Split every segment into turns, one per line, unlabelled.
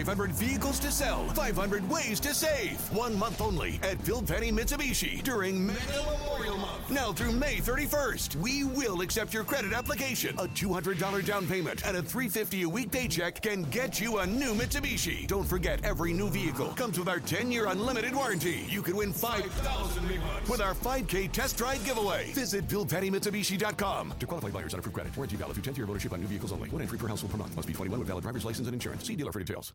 500 vehicles to sell, 500 ways to save. One month only at Bill Penny Mitsubishi during Mega Memorial Month. Now through May 31st, we will accept your credit application. A $200 down payment and a 350 a week paycheck can get you a new Mitsubishi. Don't forget, every new vehicle comes with our 10-year unlimited warranty. You could win 5000 with our 5K test drive giveaway. Visit BillPennyMitsubishi.com. To qualify buyers on approved credit, warranty valid through 10th year of ownership on new vehicles only. One entry per household per month. Must be 21 with valid driver's license and insurance. See dealer for details.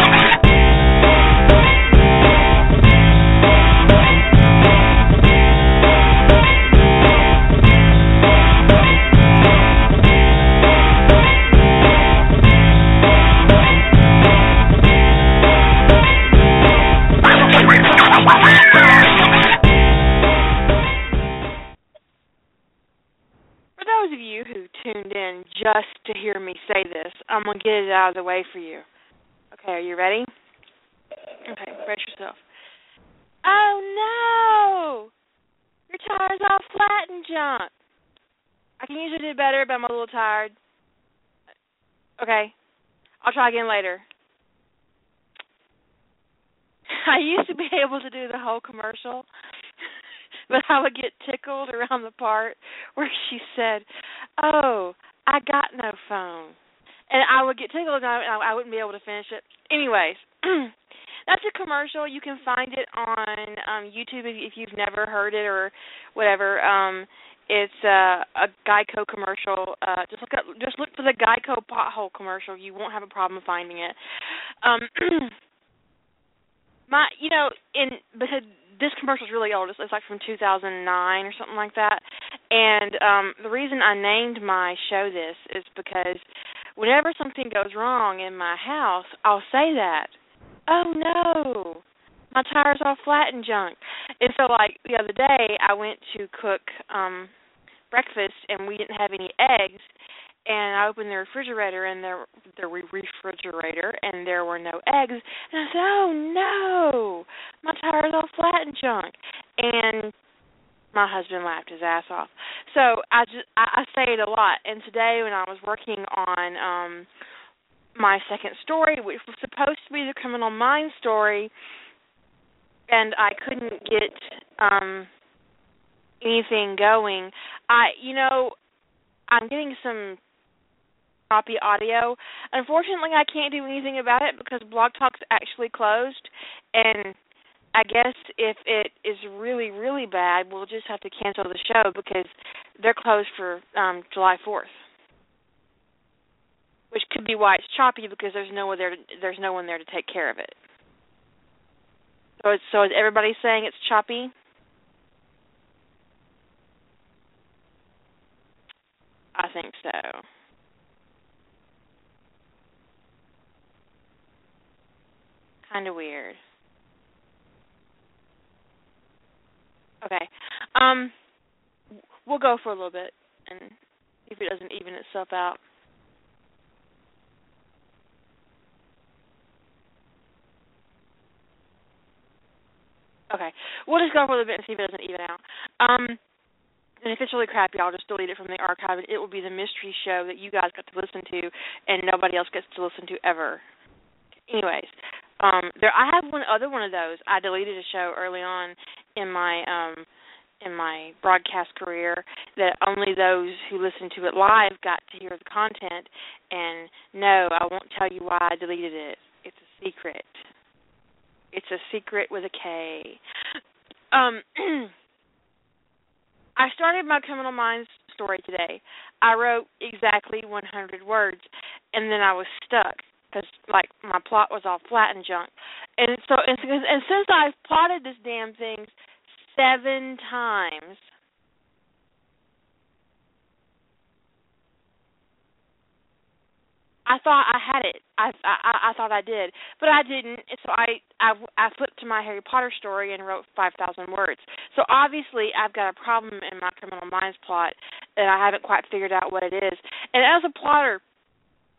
just to hear me say this, I'm going to get it out of the way for you. Okay, are you ready? Okay, brace yourself. Oh no! Your tire's all flat and junk. I can usually do better, but I'm a little tired. Okay, I'll try again later. I used to be able to do the whole commercial, but I would get tickled around the part where she said, "Oh, I got no phone," and I would get tickled and I, I wouldn't be able to finish it. Anyways, that's a commercial. You can find it on um YouTube if, if you've never heard it or whatever. Um, it's uh, a Geico commercial. Uh, just look up, just look for the Geico pothole commercial. You won't have a problem finding it. Um, my, you know, in because this commercial is really old. It's, it's like from 2009 or something like that. And um the reason I named my show this is because whenever something goes wrong in my house, I'll say that. Oh no. My tire's all flat and junk. And so like the other day I went to cook um breakfast and we didn't have any eggs and I opened the refrigerator and there the re- refrigerator and there were no eggs and I said, "Oh no. My tire's all flat and junk." And my husband laughed his ass off. So I just I, I say it a lot. And today when I was working on um my second story, which was supposed to be the criminal mind story, and I couldn't get um anything going. I you know, I'm getting some choppy audio. Unfortunately, I can't do anything about it because Blog Talk's actually closed and I guess if it is really really bad, we'll just have to cancel the show because they're closed for um July 4th. Which could be why it's choppy because there's no one there to, there's no one there to take care of it. So it's, so is everybody saying it's choppy? I think so. Kind of weird. Okay. Um we'll go for a little bit and see if it doesn't even itself out. Okay. We'll just go for a little bit and see if it doesn't even out. Um and if it's really crappy, I'll just delete it from the archive and it will be the mystery show that you guys got to listen to and nobody else gets to listen to ever. Anyways, um there I have one other one of those. I deleted a show early on in my um in my broadcast career that only those who listened to it live got to hear the content and no, I won't tell you why I deleted it. It's a secret. It's a secret with a K. Um I started my Criminal Minds story today. I wrote exactly 100 words and then I was stuck because like my plot was all flat and junk. And so and, and since I've plotted this damn thing seven times. I thought I had it. I, I I thought I did, but I didn't. So I I I flipped to my Harry Potter story and wrote five thousand words. So obviously I've got a problem in my Criminal Minds plot that I haven't quite figured out what it is. And as a plotter,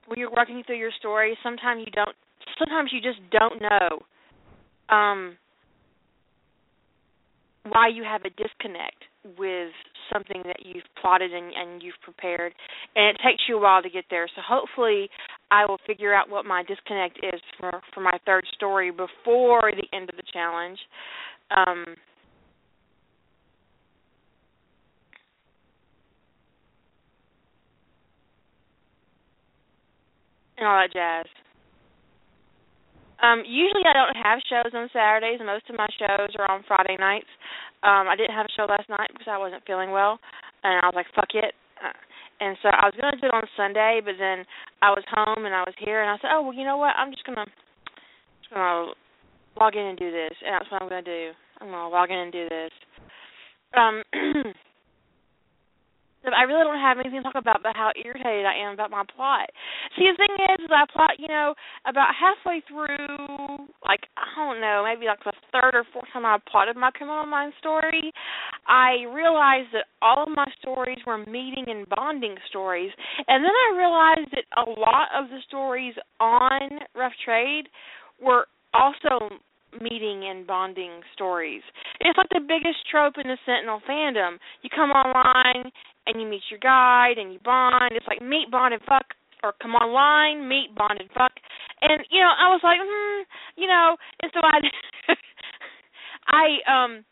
when you're working through your story, sometimes you don't. Sometimes you just don't know. Um, why you have a disconnect with something that you've plotted and, and you've prepared, and it takes you a while to get there. So hopefully, I will figure out what my disconnect is for for my third story before the end of the challenge. Um, and all that jazz. Um, usually I don't have shows on Saturdays. Most of my shows are on Friday nights. Um, I didn't have a show last night because I wasn't feeling well, and I was like, "Fuck it." Uh, and so I was gonna do it on Sunday, but then I was home and I was here, and I said, "Oh well, you know what? I'm just gonna, just gonna log in and do this," and that's what I'm gonna do. I'm gonna log in and do this. Um, I really don't have anything to talk about but how irritated I am about my plot. See, the thing is, is I plot, you know, about halfway through, like I don't know, maybe like the third or fourth time I plotted my Criminal Minds story, I realized that all of my stories were meeting and bonding stories, and then I realized that a lot of the stories on Rough Trade were also meeting and bonding stories. It's like the biggest trope in the Sentinel fandom. You come online and you meet your guide and you bond. It's like meet, bond, and fuck, or come online, meet, bond, and fuck. And you know, I was like, hmm, you know, and so I, I um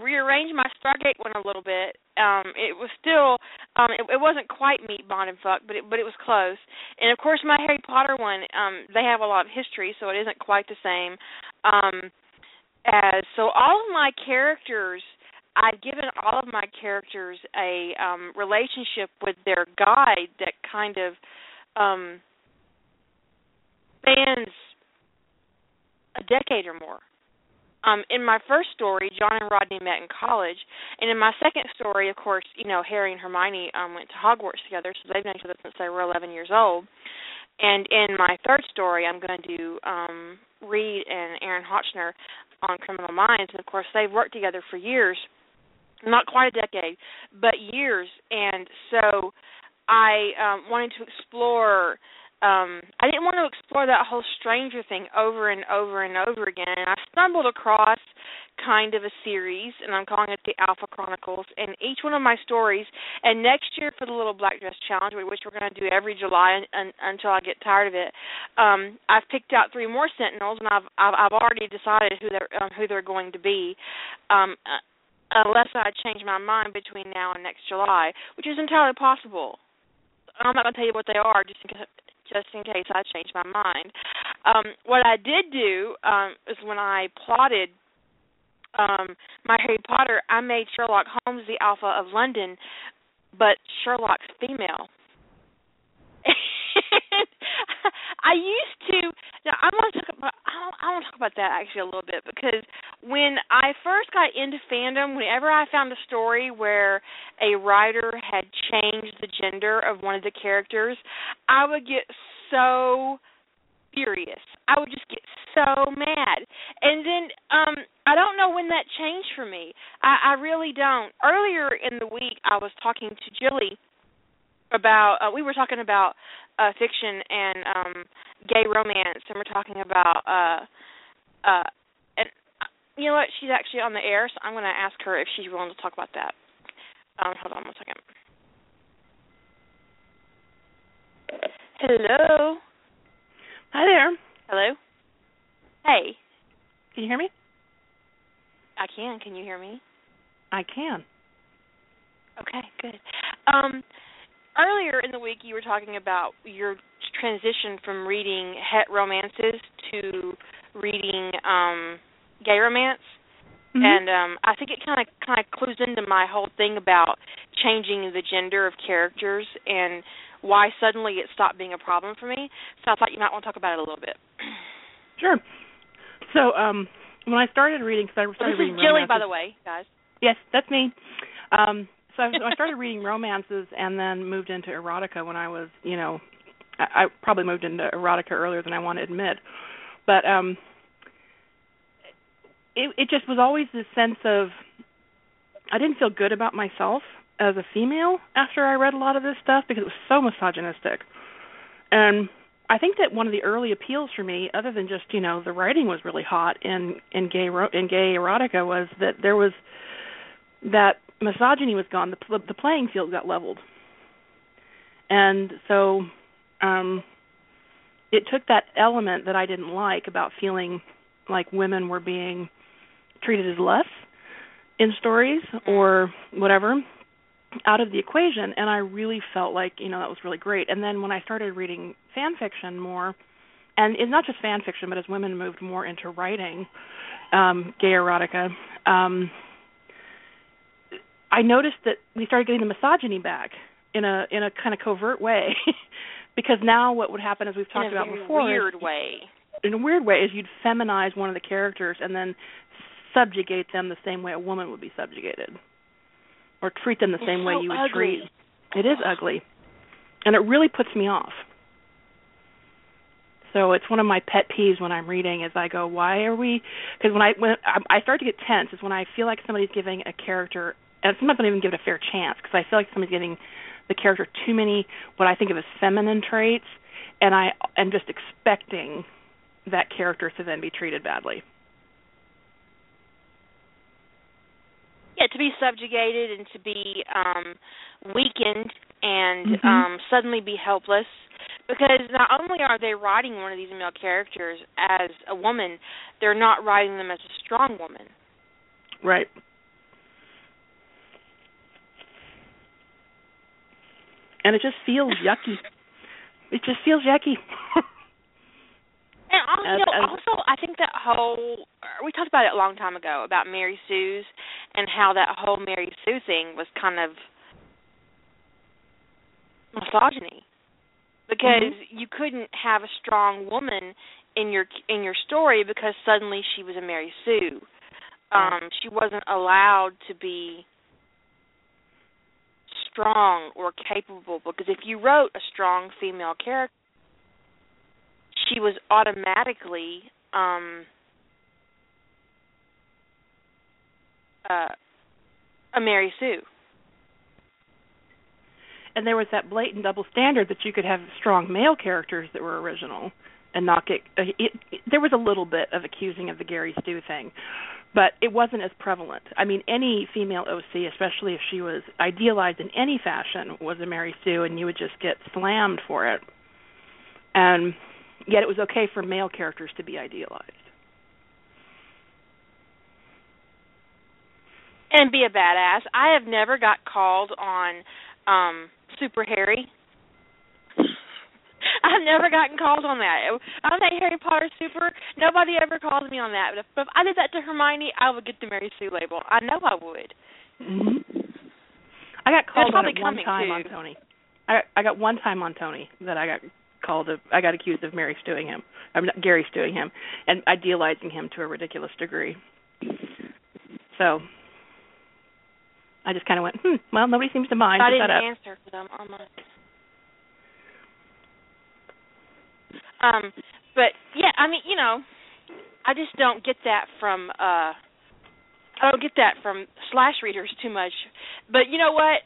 rearranged my Stargate one a little bit. Um, it was still, um, it, it wasn't quite meet, bond, and fuck, but it, but it was close. And of course, my Harry Potter one, um, they have a lot of history, so it isn't quite the same. Um, as so, all of my characters I've given all of my characters a um, relationship with their guide that kind of um, spans a decade or more. Um, in my first story, John and Rodney met in college, and in my second story, of course, you know Harry and Hermione um, went to Hogwarts together, so they've known each other since they were 11 years old. And in my third story, I'm going to do um, Reid and Aaron Hotchner on Criminal Minds, and of course, they've worked together for years not quite a decade, but years. And so I um wanted to explore um I didn't want to explore that whole stranger thing over and over and over again. And I stumbled across kind of a series and I'm calling it the Alpha Chronicles and each one of my stories and next year for the little black dress challenge which we're going to do every July un, un, until I get tired of it. Um I've picked out three more sentinels and I've I've, I've already decided who they're um, who they're going to be. Um unless I change my mind between now and next July, which is entirely possible. I'm not going to tell you what they are, just in case, just in case I change my mind. Um, what I did do um, is when I plotted um, my Harry Potter, I made Sherlock Holmes the Alpha of London, but Sherlock's female. I used to. Now I want to talk about. I, want to talk about that actually a little bit because when I first got into fandom, whenever I found a story where a writer had changed the gender of one of the characters, I would get so furious. I would just get so mad. And then um I don't know when that changed for me. I, I really don't. Earlier in the week I was talking to Jilly about uh, we were talking about uh fiction and um gay romance and we're talking about uh uh and uh, you know what? She's actually on the air so i'm going to ask her if she's willing to talk about that. Um hold on one second. Hello?
Hi there.
Hello? Hey.
Can you hear me?
I can. Can you hear me?
I can.
Okay good. Um earlier in the week you were talking about your transition from reading het romances to reading um gay romance
mm-hmm.
and um I think it kind of kind of clues into my whole thing about changing the gender of characters and why suddenly it stopped being a problem for me. So I thought you might want to talk about it a little bit.
Sure. So um when I started reading, because I started
well, this
reading
is Jilly,
romances,
by the way, guys.
Yes, that's me. Um, so I, started reading romances and then moved into erotica when I was, you know, I, I probably moved into erotica earlier than I want to admit, but um, it it just was always this sense of I didn't feel good about myself as a female after I read a lot of this stuff because it was so misogynistic, and I think that one of the early appeals for me, other than just you know the writing was really hot in in gay in gay erotica, was that there was that misogyny was gone. The the playing field got leveled, and so um it took that element that I didn't like about feeling like women were being treated as less in stories or whatever out of the equation and I really felt like, you know, that was really great. And then when I started reading fan fiction more and it's not just fan fiction, but as women moved more into writing um gay erotica, um I noticed that we started getting the misogyny back in a in a kind of covert way. because now what would happen as we've talked about before
weird
is,
way.
In a weird way is you'd feminize one of the characters and then subjugate them the same way a woman would be subjugated or treat them the
it's
same
so
way you would
ugly.
treat. It is ugly. And it really puts me off. So it's one of my pet peeves when I'm reading is I go, why are we? Because when I when I start to get tense is when I feel like somebody's giving a character, and sometimes I don't even give it a fair chance because I feel like somebody's giving the character too many what I think of as feminine traits, and I am just expecting that character to then be treated badly.
Yeah, to be subjugated and to be um weakened and
Mhm.
um suddenly be helpless because not only are they writing one of these male characters as a woman, they're not writing them as a strong woman.
Right. And it just feels yucky. It just feels yucky.
And also,
As- as-
also, I think that whole we talked about it a long time ago about Mary Sue's and how that whole Mary Sue thing was kind of misogyny because you couldn't have a strong woman in your in your story because suddenly she was a Mary Sue. Um, she wasn't allowed to be strong or capable because if you wrote a strong female character she was automatically um uh a Mary Sue.
and there was that blatant double standard that you could have strong male characters that were original and not get uh, it, it, there was a little bit of accusing of the Gary Stu thing but it wasn't as prevalent i mean any female oc especially if she was idealized in any fashion was a mary sue and you would just get slammed for it and yet it was okay for male characters to be idealized
And be a badass. I have never got called on um Super Harry. I've never gotten called on that. I'm that Harry Potter super. Nobody ever calls me on that. But if, if I did that to Hermione, I would get the Mary Sue label. I know I would.
hmm i got called on it one time
too.
on tony i i got one time on tony that i got called of i got accused of mary stewing him i'm not gary stewing him and idealizing him to a ridiculous degree so i just kind of went hmm well nobody seems to mind
I didn't
up
answer because I'm on my. Um, but yeah, I mean, you know, I just don't get that from uh I don't get that from slash readers too much. But you know what?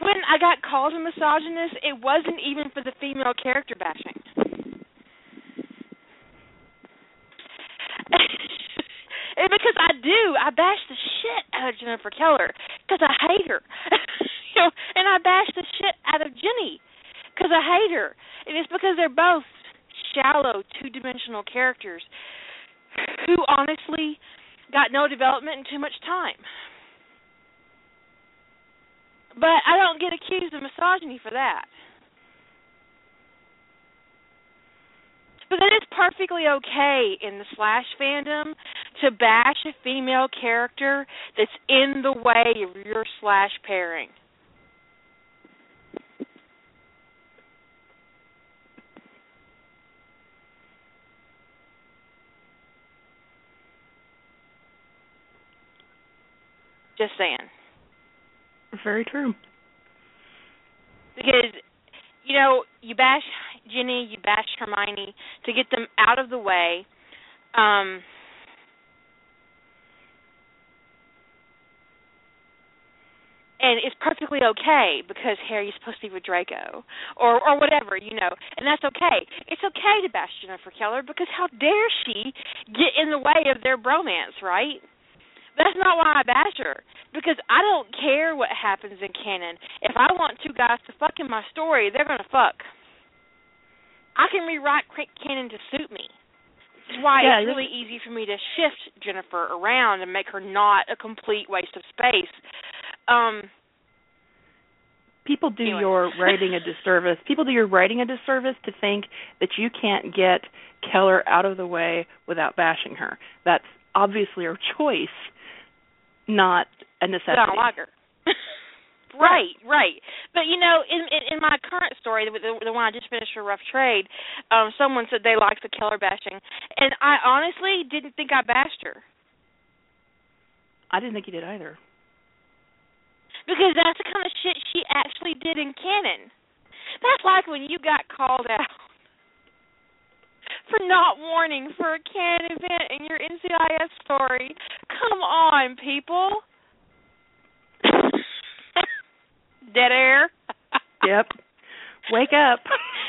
When I got called a misogynist, it wasn't even for the female character bashing. and because I do, I bash the shit out of Jennifer Keller because I hate her. you know, and I bash the shit out of Jenny because I hate her. And it's because they're both shallow, two-dimensional characters who honestly got no development and too much time. But I don't get accused of misogyny for that. But it is perfectly okay in the slash fandom to bash a female character that's in the way of your slash pairing. Just saying.
very true
because you know you bash Ginny, you bash Hermione to get them out of the way. Um, and it's perfectly okay because Harry's supposed to be with Draco, or or whatever, you know, and that's okay. It's okay to bash Jennifer Keller because how dare she get in the way of their bromance, right? That's not why I bash her because I don't care what happens in canon. If I want two guys to fuck in my story, they're gonna fuck. I can rewrite canon to suit me. That's why
yeah,
it's really easy for me to shift Jennifer around and make her not a complete waste of space. Um
people do
anyway.
your writing a disservice. People do your writing a disservice to think that you can't get Keller out of the way without bashing her. That's obviously her choice, not a necessity.
Don't like her. right, right. But you know, in in, in my current story, the, the, the one I just finished for Rough Trade, um, someone said they liked the Keller bashing, and I honestly didn't think I bashed her.
I didn't think you did either.
Because that's the kind of shit she actually did in canon. That's like when you got called out for not warning for a canon event in your NCIS story. Come on, people. Dead air.
Yep. Wake up.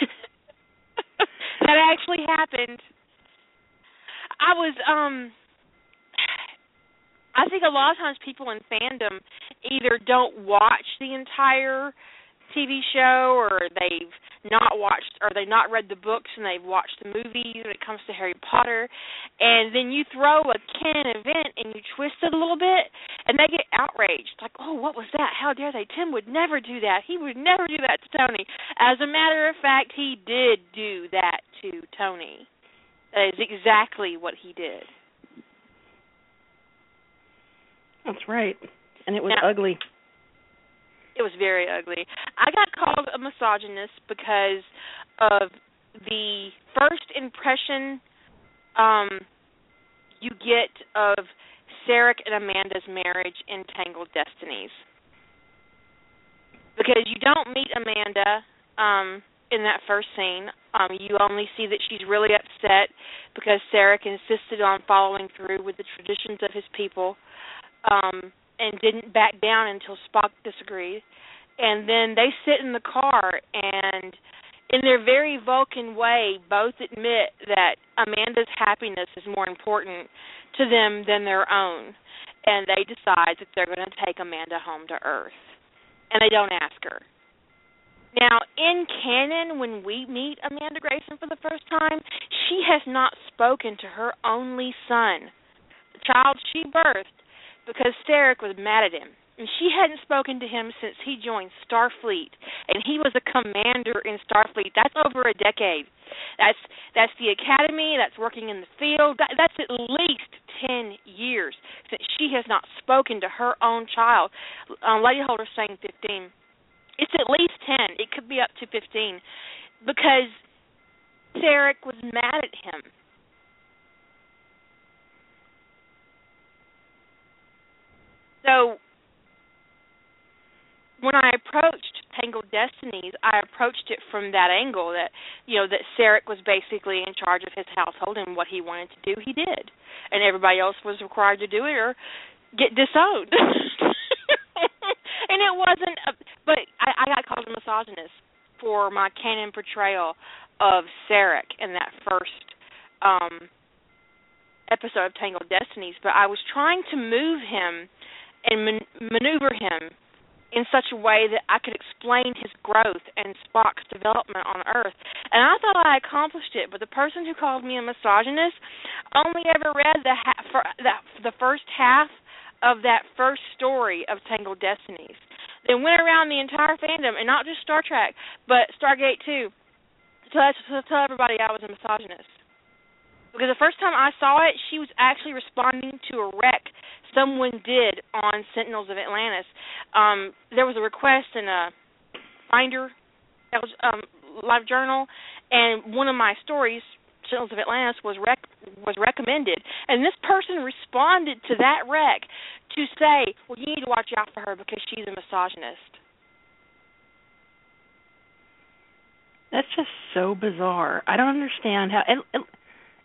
that actually happened. I was um I think a lot of times people in fandom either don't watch the entire TV show or they've not watched or they've not read the books and they've watched the movies when it comes to Harry Potter. And then you throw a canon event and you twist it a little bit and they get outraged. Like oh what was that? How dare they? Tim would never do that. He would never do that to Tony. As a matter of fact he did do that to Tony. That is exactly what he did.
That's right. And it was
Now-
ugly.
It was very ugly. I got called a misogynist because of the first impression um you get of Sarek and Amanda's marriage in Tangled Destinies. Because you don't meet Amanda um in that first scene. Um you only see that she's really upset because Sarek insisted on following through with the traditions of his people. Um and didn't back down until Spock disagreed. And then they sit in the car and in their very Vulcan way both admit that Amanda's happiness is more important to them than their own. And they decide that they're going to take Amanda home to Earth. And they don't ask her. Now, in canon, when we meet Amanda Grayson for the first time, she has not spoken to her only son, the child she birthed, because Sarek was mad at him. And she hadn't spoken to him since he joined Starfleet, and he was a commander in Starfleet. That's over a decade. That's that's the academy. That's working in the field. That, that's at least ten years since she has not spoken to her own child. Um, Lady saying fifteen. It's at least ten. It could be up to fifteen, because Sarek was mad at him. So when I approached Tangled Destinies, I approached it from that angle that you know that Sarek was basically in charge of his household and what he wanted to do, he did, and everybody else was required to do it or get disowned. and it wasn't, a, but I, I got called a misogynist for my canon portrayal of Sarek in that first um episode of Tangled Destinies. But I was trying to move him and man- maneuver him in such a way that I could explain his growth and Spock's development on Earth. And I thought I accomplished it, but the person who called me a misogynist only ever read the ha- for the, the first half of that first story of Tangled Destinies. Then went around the entire fandom, and not just Star Trek, but Stargate too, to to tell everybody I was a misogynist. Because the first time I saw it, she was actually responding to a rec someone did on Sentinels of Atlantis. Um, there was a request in a Finder um, live journal, and one of my stories, Sentinels of Atlantis, was rec- was recommended, and this person responded to that rec to say, "Well, you need to watch out for her because she's a misogynist."
That's just so bizarre. I don't understand how. And, and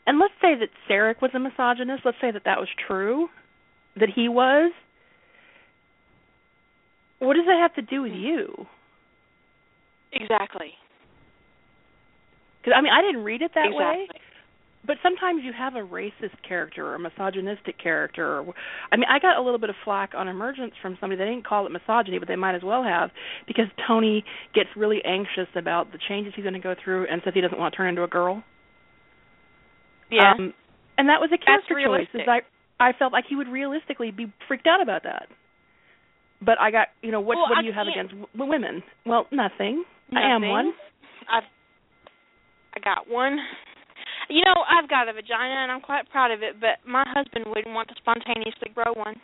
and let's say that Sarek was a misogynist. Let's say that that was true, that he was. what does that have to do with you?
Exactly.
Because I mean, I didn't read it that
exactly.
way. But sometimes you have a racist character or a misogynistic character. Or, I mean, I got a little bit of flack on Emergence from somebody. They didn't call it misogyny, but they might as well have because Tony gets really anxious about the changes he's going to go through and says he doesn't want to turn into a girl.
Yeah.
Um, and that was a character
That's
choice.
realistic.
Is I I felt like he would realistically be freaked out about that. But I got, you know, what
Well,
what
I
do you have against w- women? Well, nothing. I am one.
I've I got one. You know, I've got a vagina and I'm quite proud of it, but my husband wouldn't want to spontaneously grow one.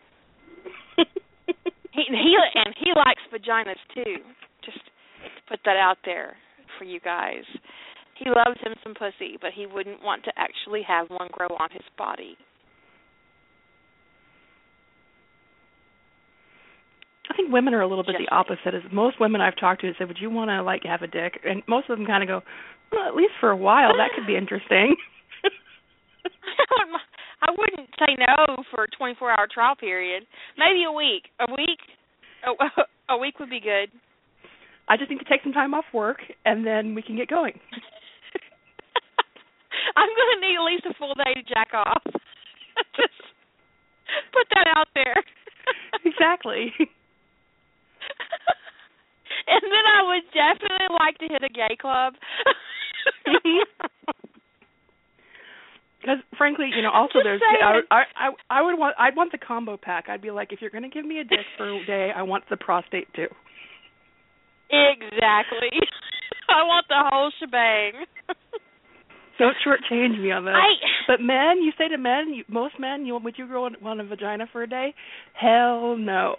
He he and he likes vaginas too. Just to put that out there for you guys. He loves him some pussy, but he wouldn't want to actually have one grow on his body.
I think women are a little bit
Just
the opposite. As most women I've talked to say, "Would you want to like have a dick?" And most of them kind of go, "Well, at least for a while, that could be interesting."
I wouldn't say no for a 24-hour trial period. Maybe a week. A week. A, a week would be good.
I just need to take some time off work, and then we can get going.
I'm going to need at least a full day to jack off. Just put that out there.
exactly.
and then I would definitely like to hit a gay club.
Because frankly, you know, also
Just
there's
saying.
I, I I would want I'd want the combo pack. I'd be like, if you're going to give me a dick for a day, I want the prostate too.
exactly. I want the whole shebang.
Don't shortchange me on that.
I
But men, you say to men, you, most men, you would you grow want a vagina for a day? Hell no.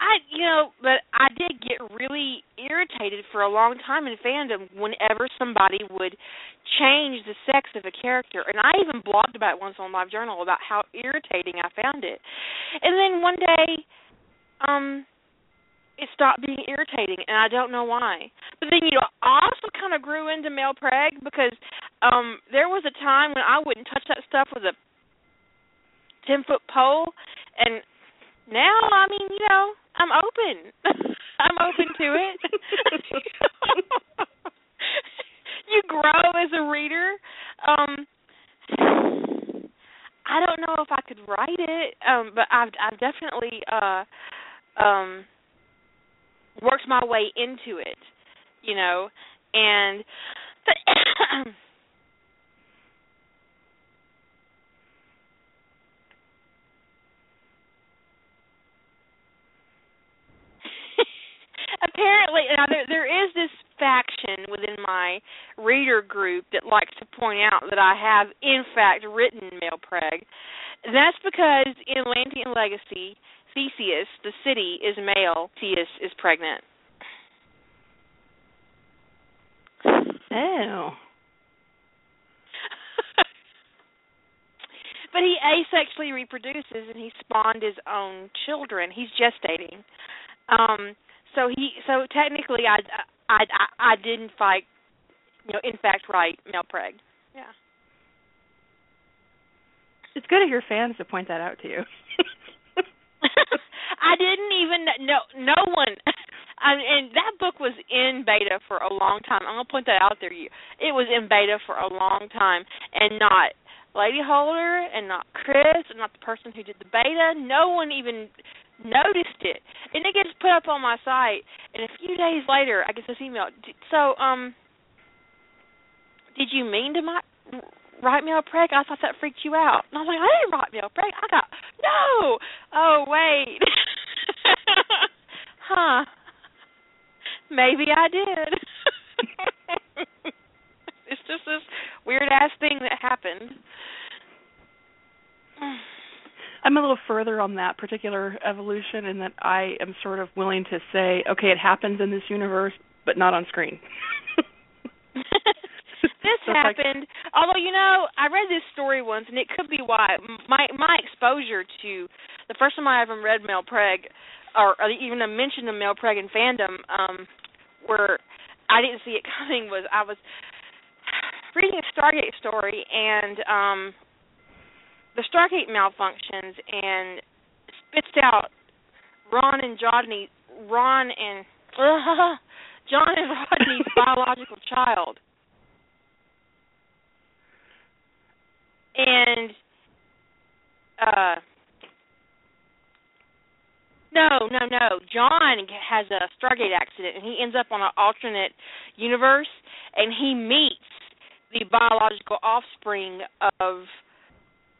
I you know, but I did get really irritated for a long time in fandom whenever somebody would change the sex of a character. And I even blogged about it once on Live Journal about how irritating I found it. And then one day, um it stopped being irritating and I don't know why. But then you know, I also kind of grew into male preg because um there was a time when I wouldn't touch that stuff with a 10 foot pole and now I mean, you know, I'm open. I'm open to it. you grow as a reader. Um I don't know if I could write it, um, but I've I've definitely uh um worked my way into it, you know, and apparently now there there is this faction within my reader group that likes to point out that I have in fact written male preg. That's because in Atlantean Legacy, Theseus, the city, is male. Theseus is pregnant.
oh.
but he asexually reproduces and he spawned his own children. He's gestating. Um so he so technically I I I, I didn't fight you know in fact write male preg. Yeah.
It's good of your fans to point that out to you.
I didn't even know no one I, and that book was in beta for a long time. I'm gonna point that out there. You, it was in beta for a long time, and not Lady Holder, and not Chris, and not the person who did the beta. No one even noticed it, and it gets put up on my site. And a few days later, I get this email. So, um, did you mean to my write me a preg? I thought that freaked you out. And I'm like, I didn't write me a preg. I got no. Oh wait. huh. Maybe I did. it's just this weird ass thing that happened.
I'm a little further on that particular evolution in that I am sort of willing to say, okay, it happens in this universe, but not on screen.
this
So it's like-
happened. Although you know, I read this story once, and it could be why my my exposure to the first time I ever read Mel Preg, or, or even a mention of Mel Preg in fandom, um, where I didn't see it coming, was I was reading a Stargate story, and um, the Stargate malfunctions and spits out Ron and Rodney, Ron and uh, John and Rodney's biological child. And uh no, no, no. John has a Stargate accident and he ends up on an alternate universe and he meets the biological offspring of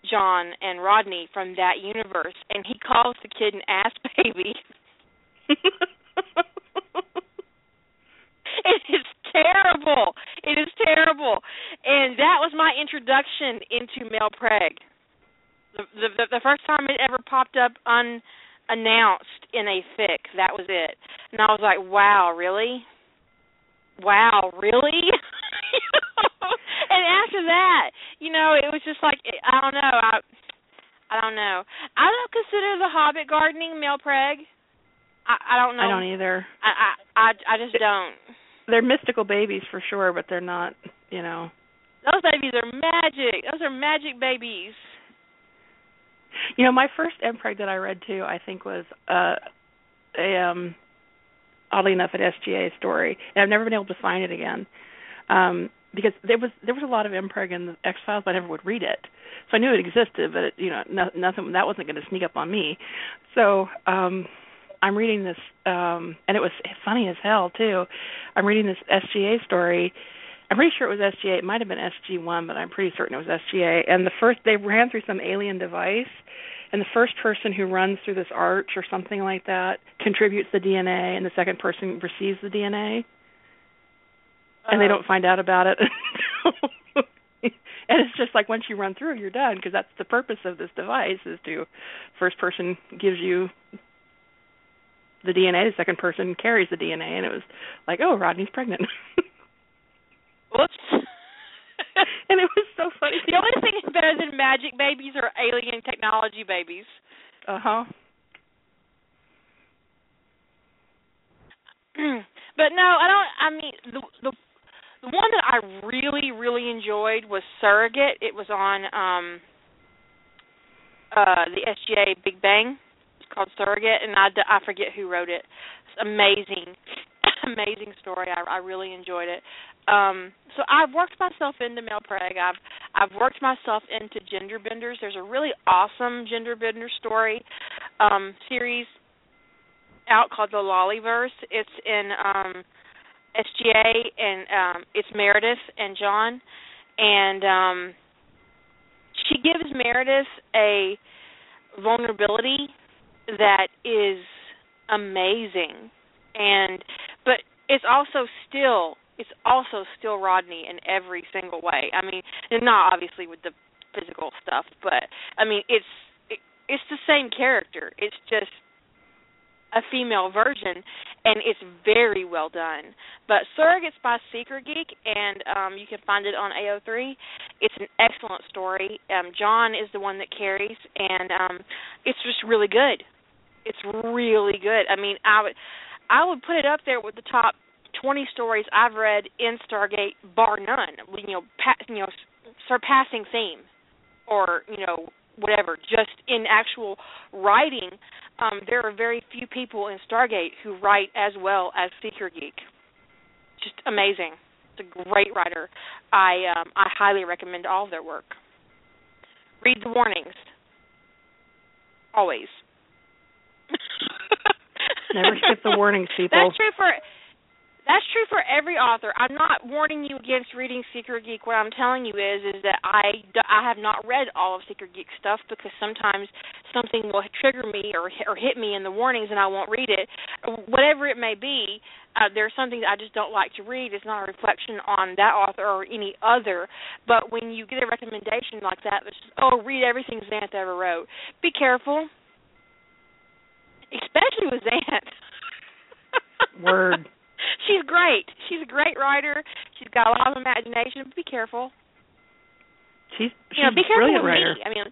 John and Rodney from that universe and he calls the kid an ass baby. it is terrible. It is terrible. And that was my introduction into Mel Preg. The, the the first time it ever popped up unannounced in a fic, that was it. And I was like, "Wow, really? Wow, really?" and after that, you know, it was just like I don't know. I I don't know. I don't consider the Hobbit gardening Mel Preg. I, I don't know.
I don't either.
I I I, I just don't.
They're mystical babies for sure, but they're not. You know.
Those babies are magic. Those are magic babies.
You know, my first MPreg that I read too, I think was uh a um oddly enough an SGA story. And I've never been able to find it again. Um because there was there was a lot of MPreg in the X Files, but I never would read it. So I knew it existed, but it, you know, no, nothing that wasn't going to sneak up on me. So um I'm reading this um and it was funny as hell too. I'm reading this SGA story. I'm pretty sure it was SGA. It might have been SG1, but I'm pretty certain it was SGA. And the first they ran through some alien device and the first person who runs through this arch or something like that contributes the DNA and the second person receives the DNA. And they don't find out about it. and it's just like once you run through, you're done because that's the purpose of this device is to first person gives you the DNA, the second person carries the DNA, and it was like, oh, Rodney's pregnant.
Whoops.
and it was so funny.
The only thing better than magic babies are alien technology babies.
Uh huh.
but no, I don't. I mean, the the the one that I really really enjoyed was Surrogate. It was on um uh the SGA Big Bang It's called Surrogate, and I, I forget who wrote it. It's amazing, amazing story. I, I really enjoyed it. Um, so I've worked myself into male Preg. I've I've worked myself into gender benders. There's a really awesome gender bender story um, series out called the Lollyverse. It's in um, SGA and um, it's Meredith and John, and um, she gives Meredith a vulnerability that is amazing and but it's also still it's also still Rodney in every single way. I mean, not obviously with the physical stuff, but I mean, it's it, it's the same character. It's just a female version, and it's very well done. But Surrogates by Seeker Geek, and um, you can find it on AO3. It's an excellent story. Um, John is the one that carries, and um, it's just really good. It's really good. I mean, I would I would put it up there with the top 20 stories I've read in Stargate, bar none. You know, pa- you know, surpassing theme, or you know, whatever. Just in actual writing, um, there are very few people in Stargate who write as well as Seeker Geek. Just amazing. It's a great writer. I um, I highly recommend all of their work. Read the warnings. Always.
Never skip the warnings, people.
That's true for that's true for every author. I'm not warning you against reading Seeker Geek. What I'm telling you is is that I I have not read all of Seeker Geek stuff because sometimes something will trigger me or or hit me in the warnings and I won't read it. Whatever it may be, uh, there's something that I just don't like to read. It's not a reflection on that author or any other. But when you get a recommendation like that, that's just, oh, read everything Xanth ever wrote. Be careful, especially with Xanth.
Word
she's great. She's a great writer. She's got a lot of imagination. But be careful.
She's she's
you know, be
a
careful
brilliant
with
writer.
me. I mean,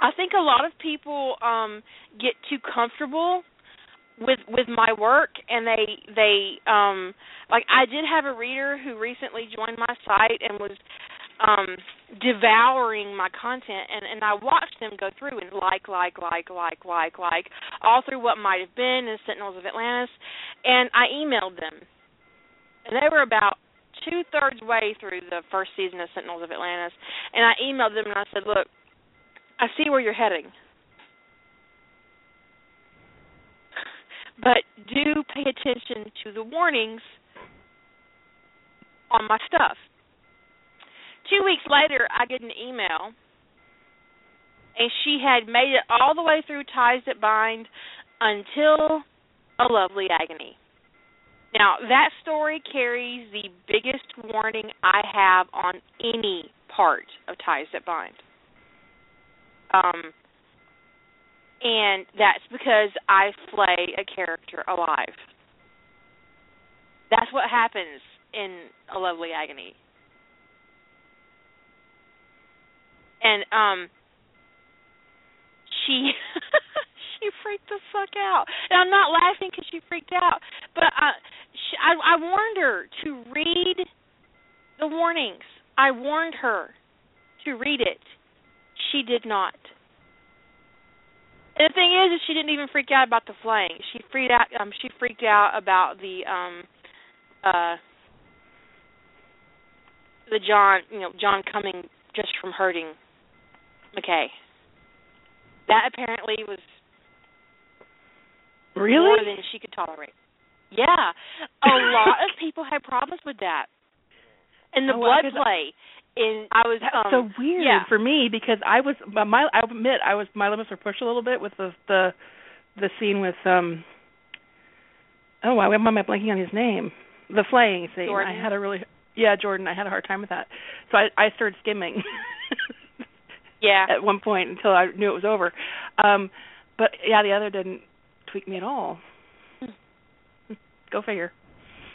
I think a lot of people um get too comfortable with with my work and they they um like I did have a reader who recently joined my site and was um devouring my content and and I watched them go through and like like like like like like all through what might have been in Sentinels of Atlantis and I emailed them. And they were about two thirds way through the first season of Sentinels of Atlantis and I emailed them and I said look I see where you're heading. But do pay attention to the warnings on my stuff Two weeks later, I get an email, and she had made it all the way through Ties That Bind until A Lovely Agony. Now, that story carries the biggest warning I have on any part of Ties That Bind. Um, and that's because I flay a character alive. That's what happens in A Lovely Agony. And um she she freaked the fuck out. And I'm not laughing because she freaked out, but I, she, I I warned her to read the warnings. I warned her to read it. She did not. And the thing is, is she didn't even freak out about the flaying. She freaked out. Um, she freaked out about the um, uh, the John, you know, John coming just from hurting McKay. That apparently was
really
more than she could tolerate. Yeah, a lot of people had problems with that. And the
Oh,
blood play, in I was
That's
um,
so weird
yeah.
for me because I was my my- I admit I was my limits were pushed a little bit with the the the scene with um oh why am I blanking on his name the flaying scene
Jordan?
I had a really yeah Jordan I had a hard time with that so I I started skimming
Yeah.
at one point until I knew it was over. Um but yeah the other didn't tweak me at all. Go figure.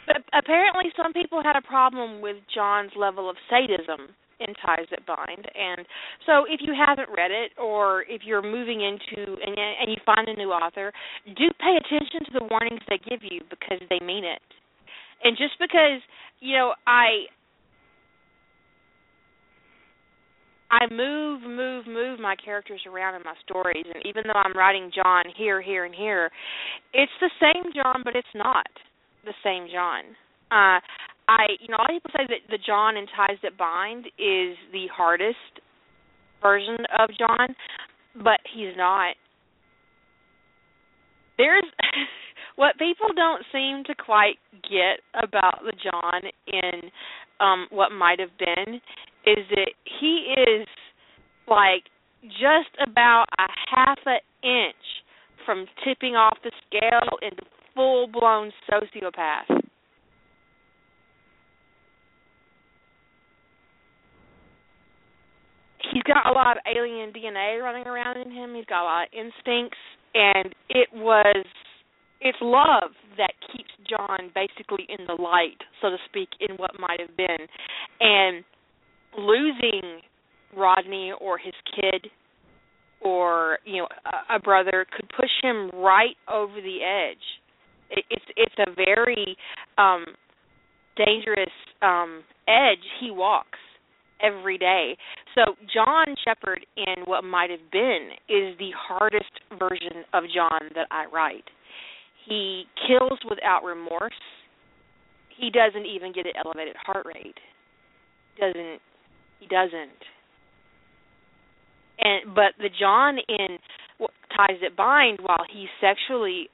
But apparently, some people had a problem with John's level of sadism in Ties That Bind, and so if you haven't read it, or if you're moving into and, and you find a new author, do pay attention to the warnings they give you because they mean it. And just because you know, I I move, move, move my characters around in my stories, and even though I'm writing John here, here, and here, it's the same John, but it's not the same John. Uh, I, you know, a lot of people say that the John in Ties That Bind is the hardest version of John, but he's not. There's what people don't seem to quite get about the John in um what might have been is that he is like just about a half an inch from tipping off the scale into full blown sociopath. He's got a lot of alien DNA running around in him. He's got a lot of instincts, and it was it's love that keeps John basically in the light, so to speak, in what might have been. And losing Rodney or his kid or you know a, a brother could push him right over the edge. It, it's it's a very um dangerous um edge he walks every day. So John Sheppard in what might have been is the hardest version of John that I write. He kills without remorse. He doesn't even get an elevated heart rate. Doesn't he doesn't. And but the John in ties that bind, while he's sexually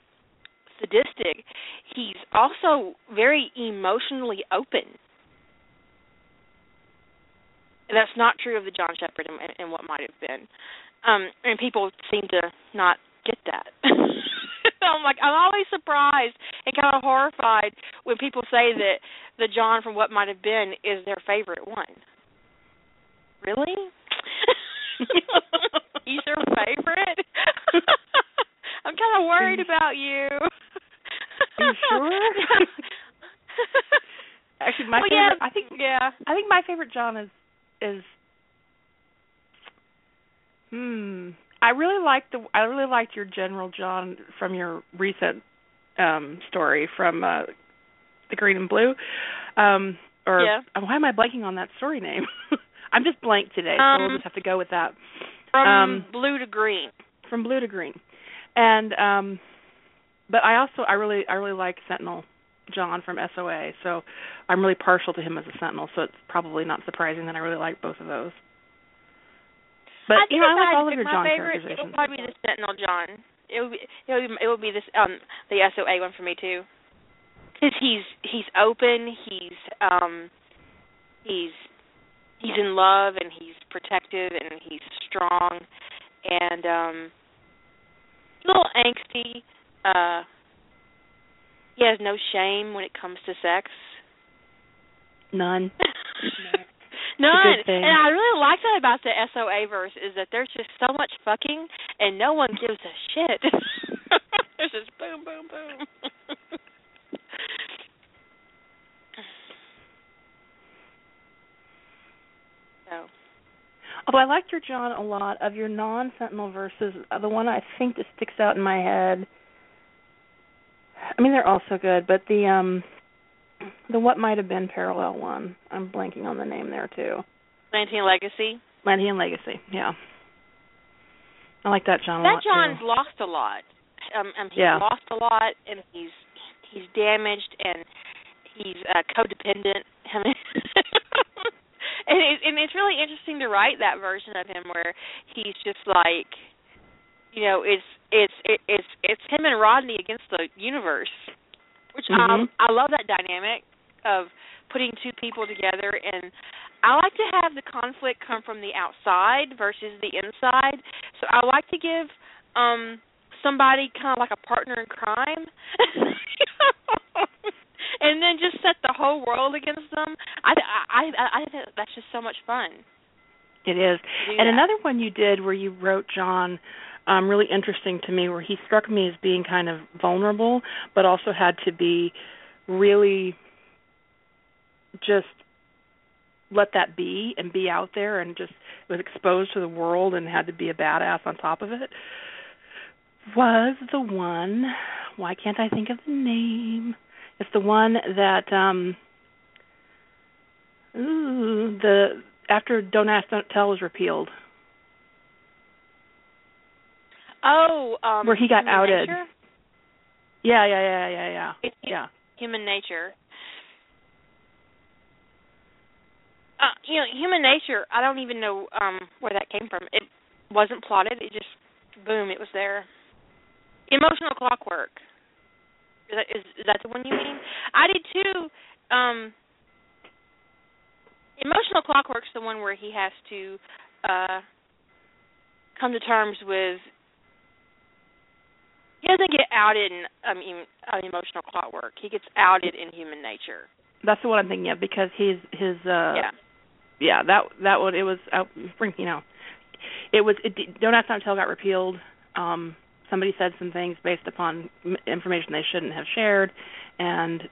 sadistic, he's also very emotionally open. And that's not true of the John Sheppard and, and what might have been. Um, and people seem to not get that. I'm like I'm always surprised and kind of horrified when people say that the John from what might have been is their favorite one. Really? He's your favorite? I'm kind of worried about you.
Are you sure? Actually, my
well,
favorite.
yeah,
I think.
Yeah.
I think my favorite John is is. Hmm. I really like the. I really liked your General John from your recent um story from uh the Green and Blue. Um. Or
Yeah.
why am I blanking on that story name? I'm just blank today, so
Um,
we'll just have to go with that.
From
Um,
blue to green.
From blue to green, and um, but I also I really I really like Sentinel John from SOA, so I'm really partial to him as a Sentinel. So it's probably not surprising that I really like both of those. But
I
you know, I like all of your
my
John
favorite, It
characterizations.
would probably be the Sentinel John. It would be it would be, it would be this um the SOA one for me too. Cuz he's he's open, he's um he's he's in love and he's protective and he's strong and um a little angsty. Uh he has no shame when it comes to sex.
None.
None. And I really like that about the SOA verse is that there's just so much fucking and no one gives a shit. there's just boom, boom, boom. So
Although I liked your John a lot of your non-Sentinel verses, uh, the one I think that sticks out in my head. I mean, they're all so good, but the um, the what might have been parallel one. I'm blanking on the name there too.
Atlantean Legacy.
Landian Legacy. Yeah, I like that John a
That John's
too.
lost a lot. Um, um he's
Yeah.
lost a lot and he's he's damaged and he's uh codependent. I mean and it, and it's really interesting to write that version of him where he's just like you know, it's it's it, it's it's him and Rodney against the universe. Which um
Mhm.
I love that dynamic of putting two people together and I like to have the conflict come from the outside versus the inside. So I like to give um somebody kind of like a partner in crime. and then just set the whole world against them. I I I, I think that's just so much fun.
It is. And another one you did where you wrote John um really interesting to me where he struck me as being kind of vulnerable but also had to be really just let that be and be out there and just was exposed to the world and had to be a badass on top of it was the one why can't I think of the name? It's the one that um ooh the after Don't Ask Don't Tell was repealed.
Oh, um
Where he got outed.
Nature?
Yeah, yeah, yeah, yeah, yeah.
It's
Yeah.
Human Nature. Uh, you know, Human Nature. I don't even know um where that came from. It wasn't plotted. It just boom, it was there. Emotional Clockwork. Is that is, is that the one you mean? I did too. Um, Emotional Clockwork's the one where he has to uh come to terms with. He doesn't get outed in I mean uh, Emotional Clockwork. He gets outed in Human Nature.
That's the one I'm thinking of because his his uh
yeah.
yeah, that that one it was out you know. It was it Don't Ask Don't Tell got repealed. Um somebody said some things based upon information they shouldn't have shared and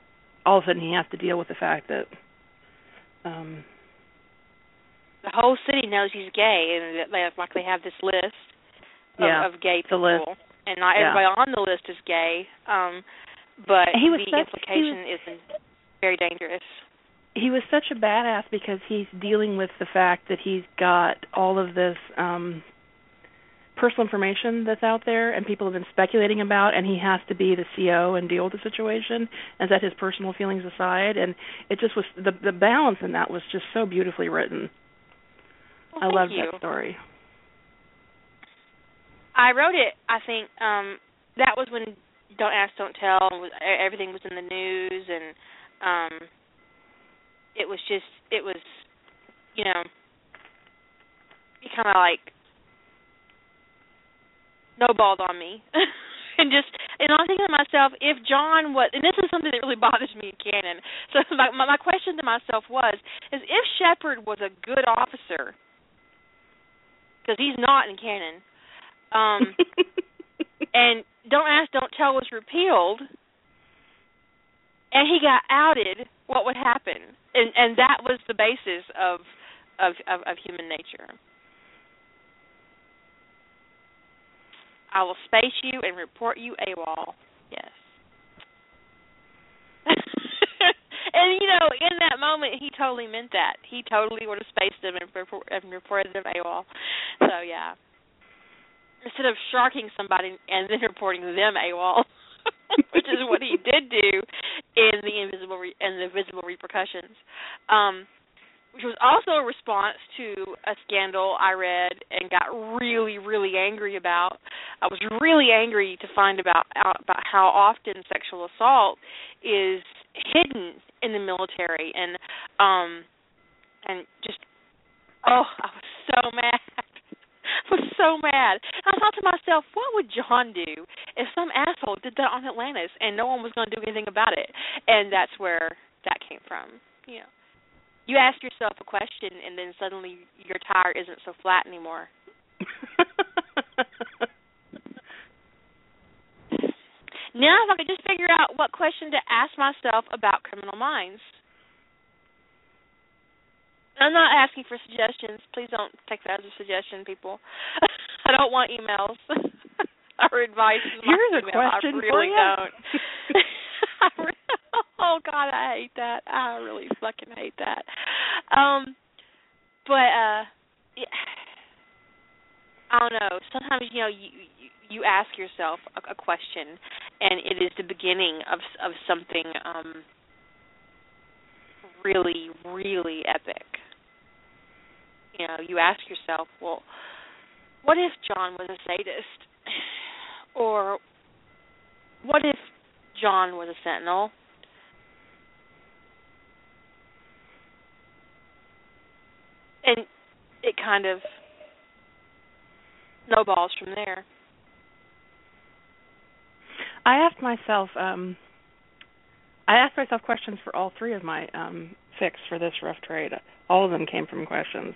all of a sudden he has to deal with the fact that um
The whole city knows he's gay, and that they like they have this list of,
Yeah,
of gay people,
list.
and not
Yeah.
everybody on the list is gay. Um, but
He was
the
such-
implication is very dangerous.
he was such a badass because he's dealing with the fact that he's got all of this um personal information that's out there and people have been speculating about and he has to be the CO and deal with the situation and set his personal feelings aside and it just was the the balance in that was just so beautifully written.
Well,
I love that story.
I wrote it. I think um that was when Don't Ask, Don't Tell. Was, everything was in the news, and um it was just it was you know kind of like snowballed on me. and just and I'm thinking to myself, if John was, and this is something that really bothers me in canon. So my my, my question to myself was, is if Sheppard was a good officer, because he's not in canon, um, and Don't Ask, Don't Tell was repealed, and he got outed, what would happen? And and that was the basis of of of, of human nature. I will space you and report you AWOL. Yes. and you know, in that moment, he totally meant that. He totally would have spaced them and, and reported them AWOL. So yeah, instead of sharking somebody and then reporting them AWOL, which is what he did do in the invisible re- and the visible repercussions. Um, which was also a response to a scandal I read and got really, really angry about. I was really angry to find about about how often sexual assault is hidden in the military and um and just oh, I was so mad. I was so mad. I thought to myself, what would John do if some asshole did that on Atlantis and no one was going to do anything about it? And that's where that came from. Know you ask yourself a question and then suddenly your tire isn't so flat anymore. now if I could just figure out what question to ask myself about criminal minds. I'm not asking for suggestions. Please don't take that as a suggestion, people. I don't want emails or advice.
Here's a question
I really
for you.
don't. oh God, I hate that. I really fucking hate that. Um, but uh, yeah, I don't know. Sometimes you know you you, you ask yourself a, a question, and it is the beginning of of something um really really epic. You know, you ask yourself, well, what if John was a sadist, or what if John was a sentinel? and it kind of snowballs from there.
I asked myself um I asked myself questions for all three of my um fics for this rough trade. All of them came from questions.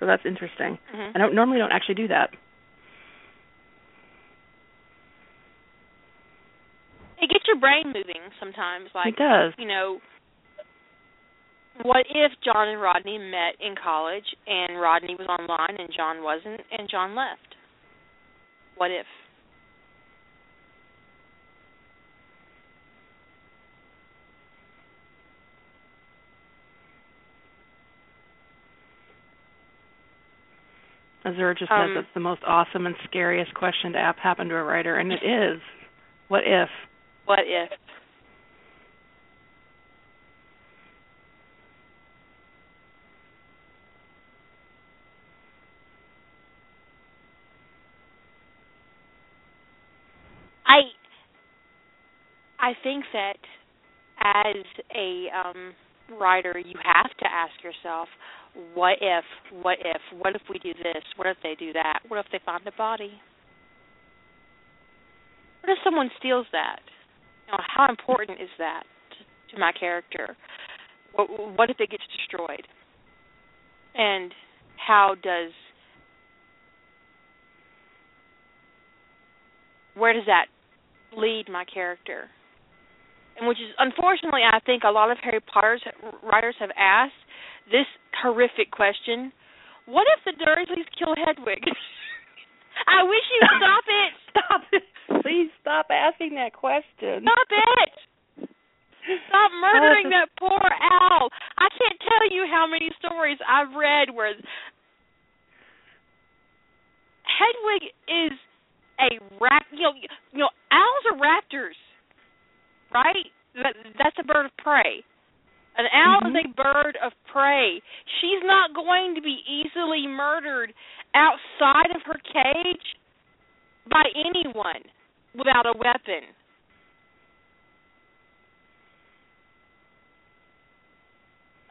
So that's interesting.
Mm-hmm.
I don't normally don't actually do that.
It gets your brain moving sometimes like
it does.
you know what if John and Rodney met in college and Rodney was online and John wasn't and John left? What if?
Azura just
Um,
says it's the most awesome and scariest question to app happen to a writer, and it is. What if?
What if? I I think that as a um writer you have to ask yourself what if what if what if we do this? What if they do that? What if they find a body? What if someone steals that you how important is that to, my character what, if it gets destroyed and how does where does that lead my character? And which is unfortunately, I think a lot of Harry Potter writers have asked this horrific question: What if the Dursleys kill Hedwig? I wish you'd stop it.
Stop it. Please stop asking that question.
Stop it. Stop murdering that poor owl. I can't tell you how many stories I've read where Hedwig is a rap. You know, you know, owls are raptors, right? That, that's a bird of prey. An owl
Mhm.
is a bird of prey. She's not going to be easily murdered outside of her cage by anyone without a weapon.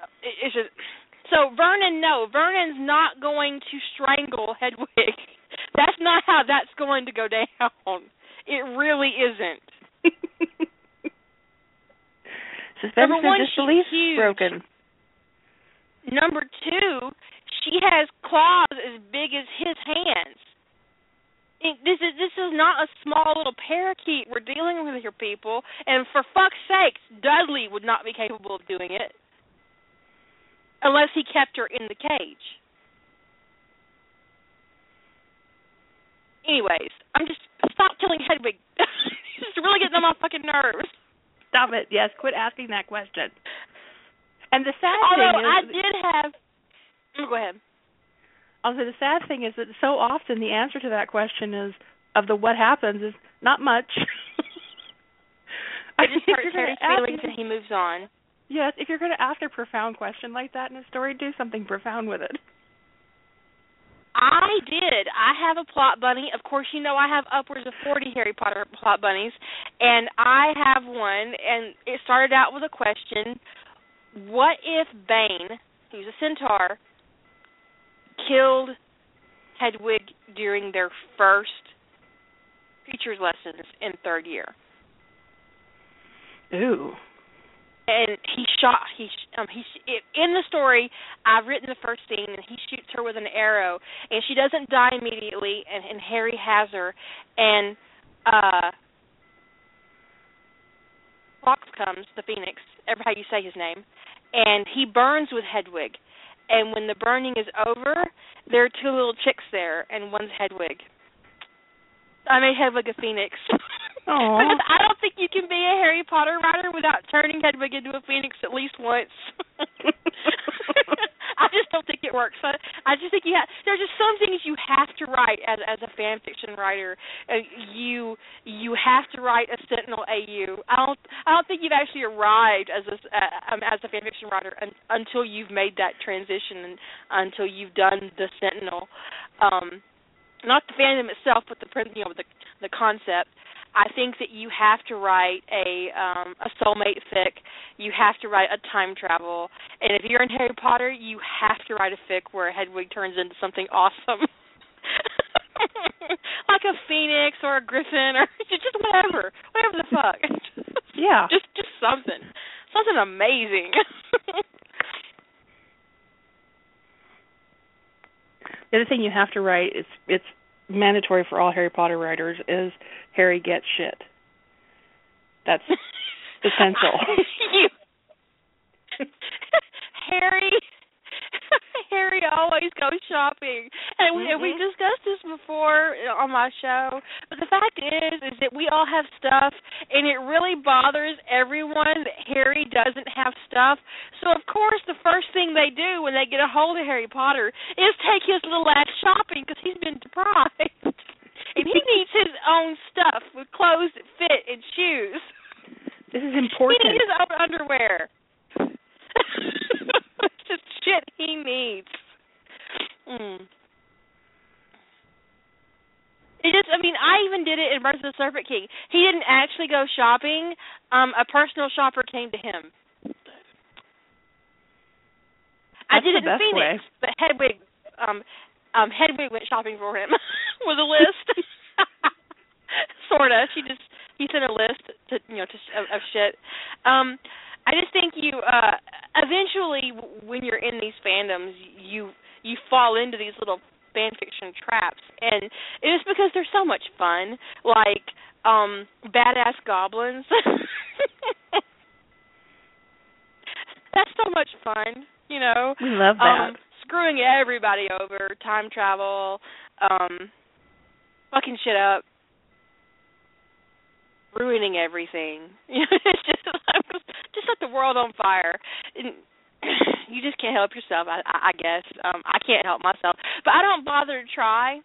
Uh, it- It's just so Vernon. No, Vernon's not going to strangle Hedwig. That's not how that's going to go down. It really isn't.
Suspension
Number one, she's huge.
broken.
Number two, she has claws as big as his hands. This is this is not a small little parakeet we're dealing with here, people. And for fuck's sakes, Dudley would not be capable of doing it unless he kept her in the cage. Anyways, I'm just stop killing Hedwig. it's really getting on my fucking nerves.
Stop it. Yes, quit asking that question. And the sad
Although
thing is,
I did have. Oh, go ahead.
Also the sad thing is that so often the answer to that question is of the what happens is not much.
I just
mean,
hurt
if you're
Harry's
gonna ask-
feelings, and he moves on.
Yes, if you're going to ask a profound question like that in a story, do something profound with it.
I did. I have a plot bunny. Of course, you know I have upwards of 40 Harry Potter plot bunnies, and I have one and it started out with a question, what if Bane, who's a centaur, killed Hedwig during their first features lessons in 3rd year?
Ooh.
and he shot he um he in the story I've written the first scene and he shoots her with an arrow and she doesn't die immediately and and Harry has her and uh Fawkes comes the phoenix ever how you say his name and he burns with Hedwig and when the burning is over there are two little chicks there and one's Hedwig. I made Hedwig a phoenix. Because I don't think you can be a Harry Potter writer without turning Hedwig into a phoenix at least once. I just don't think it works. I, I just think you have. There's just some things you have to write as as a fan fiction writer. Uh, you you have to write a Sentinel AU. I don't I don't think you've actually arrived as a uh, um, as a fan fiction writer un, until you've made that transition and until you've done the Sentinel. Um, not the fandom itself, but the you know the the concept. I think that you have to write a um a soulmate fic. You have to write a time travel. And if you're in Harry Potter, you have to write a fic where Hedwig turns into something awesome. like a phoenix or a griffin or just whatever. Whatever the fuck.
Yeah.
just just something. Something amazing.
The other thing you have to write is it's mandatory for all Harry Potter writers is Harry gets shit. That's essential.
Harry Harry always goes shopping, and we and we
mm-hmm.
discussed this before on my show. But the fact is, is that we all have stuff, and it really bothers everyone that Harry doesn't have stuff. So of course, the first thing they do when they get a hold of Harry Potter is take his little ass shopping because he's been deprived, and he needs his own stuff with clothes that fit and shoes.
This is
He
important.
needs his own underwear. just shit he needs. Mm. It just, I mean, I even did it in Rise of the Serpent King. He didn't actually go shopping. Um, a personal shopper came to him. I did
the
it in Phoenix,
way.
but Hedwig, um, um, Hedwig went shopping for him with a list. Sorta. She just he sent a list to you know to of, of shit. Um, I just think you uh eventually when you're in these fandoms you you fall into these little fan fiction traps. And it's because they're so much fun. Like um badass goblins. That's so much fun you know?
We love that.
um screwing everybody over time travel um fucking shit up ruining everything. It's just like, just set the world on fire. And you just can't help yourself i i guess. Um i can't help myself. But i don't bother to try.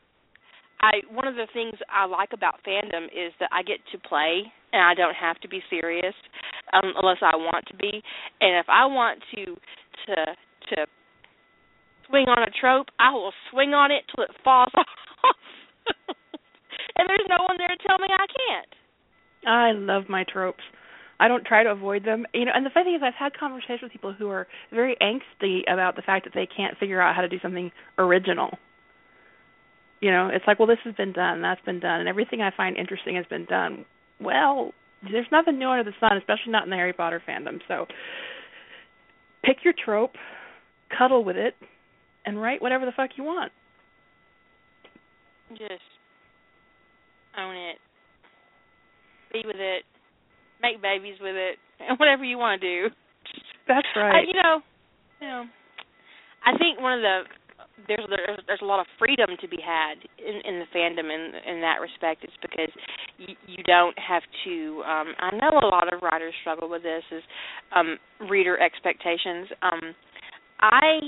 I one of the things i like about fandom is that i get to play and i don't have to be serious um unless i want to be. And if i want to to to swing on a trope i will swing on it till it falls off. And there's no one there to tell me i can't
I love my tropes. I don't try to avoid them. You know, and the funny thing is I've had conversations with people who are very angsty about the fact that they can't figure out how to do something original. You know, it's like, well, this has been done, that's been done, and everything I find interesting has been done. Well, there's nothing new under the sun, especially not in the Harry Potter fandom. So pick your trope, cuddle with it, and write whatever the fuck you want.
just own it be with it make babies with it and whatever you want to do
That's
I,
right.
you know you know i think one of the there's there's there's a lot of freedom to be had in in the fandom in in that respect it's because you, you don't have to. Um, I know a lot of writers struggle with this is um, reader expectations. Um, I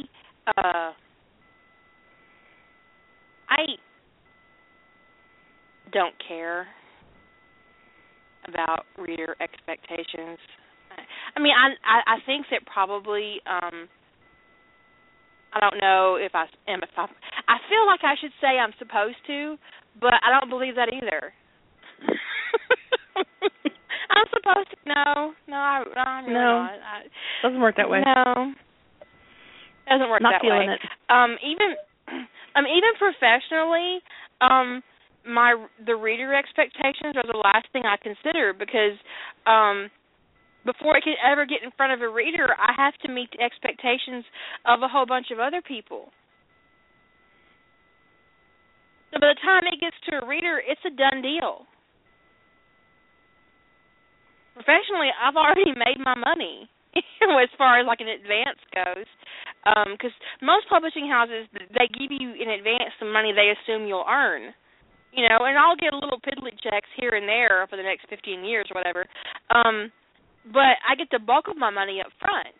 uh, I don't care about reader expectations. I mean, I I, I think that probably um I don't know if I am if I I feel like I should say I'm supposed to, but I don't believe that either. I'm supposed to. No, no, I I'm really
No.
not. I,
Doesn't work that way.
No, doesn't work
Not
that
feeling
way.
it.
Um, even, um, even professionally, um, my the reader expectations are the last thing I consider because, um, before I can ever get in front of a reader, I have to meet the expectations of a whole bunch of other people. So by the time it gets to a reader, it's a done deal. Professionally, I've already made my money as far as like an advance goes, because most publishing houses they give you in advance some money they assume you'll earn, you know, and I'll get a little piddly checks here and there for the next 15 years or whatever, um, but I get the bulk of my money up front.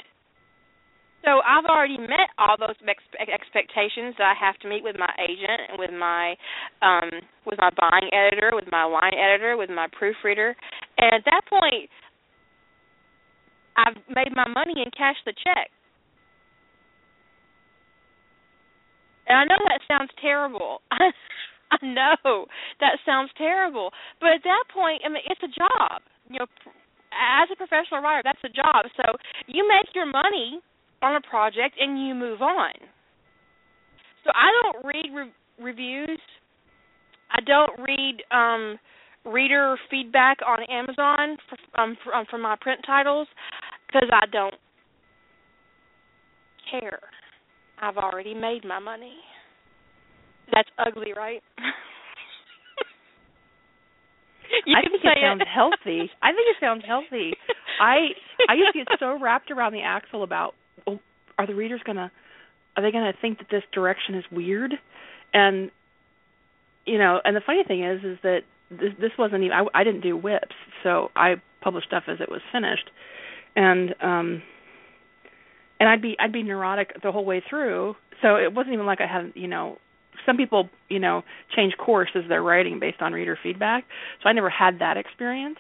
So I've already met all those ex- expectations that I have to meet with my agent and with my um with my buying editor, with my line editor, with my proofreader. And at that point I've made my money and cashed the check. And I know that sounds terrible. I know that sounds terrible. But at that point, I mean, it's a job. You know, as a professional writer, that's a job. So you make your money on a project and you move on. So I don't read re- reviews. I don't read um reader feedback on Amazon for, um, for, um, for my print titles because I don't care. I've already made my money. That's ugly, right?
I think it sounds healthy. I think it sounds healthy. I I used to get so wrapped around the axle about oh, are the readers gonna are they gonna think that this direction is weird, and you know, and the funny thing is is that this this wasn't even I, I didn't do WIPs, so I published stuff as it was finished, and um and I'd be I'd be neurotic the whole way through. So it wasn't even like I had you know some people you know change course as they're writing based on reader feedback. So I never had that experience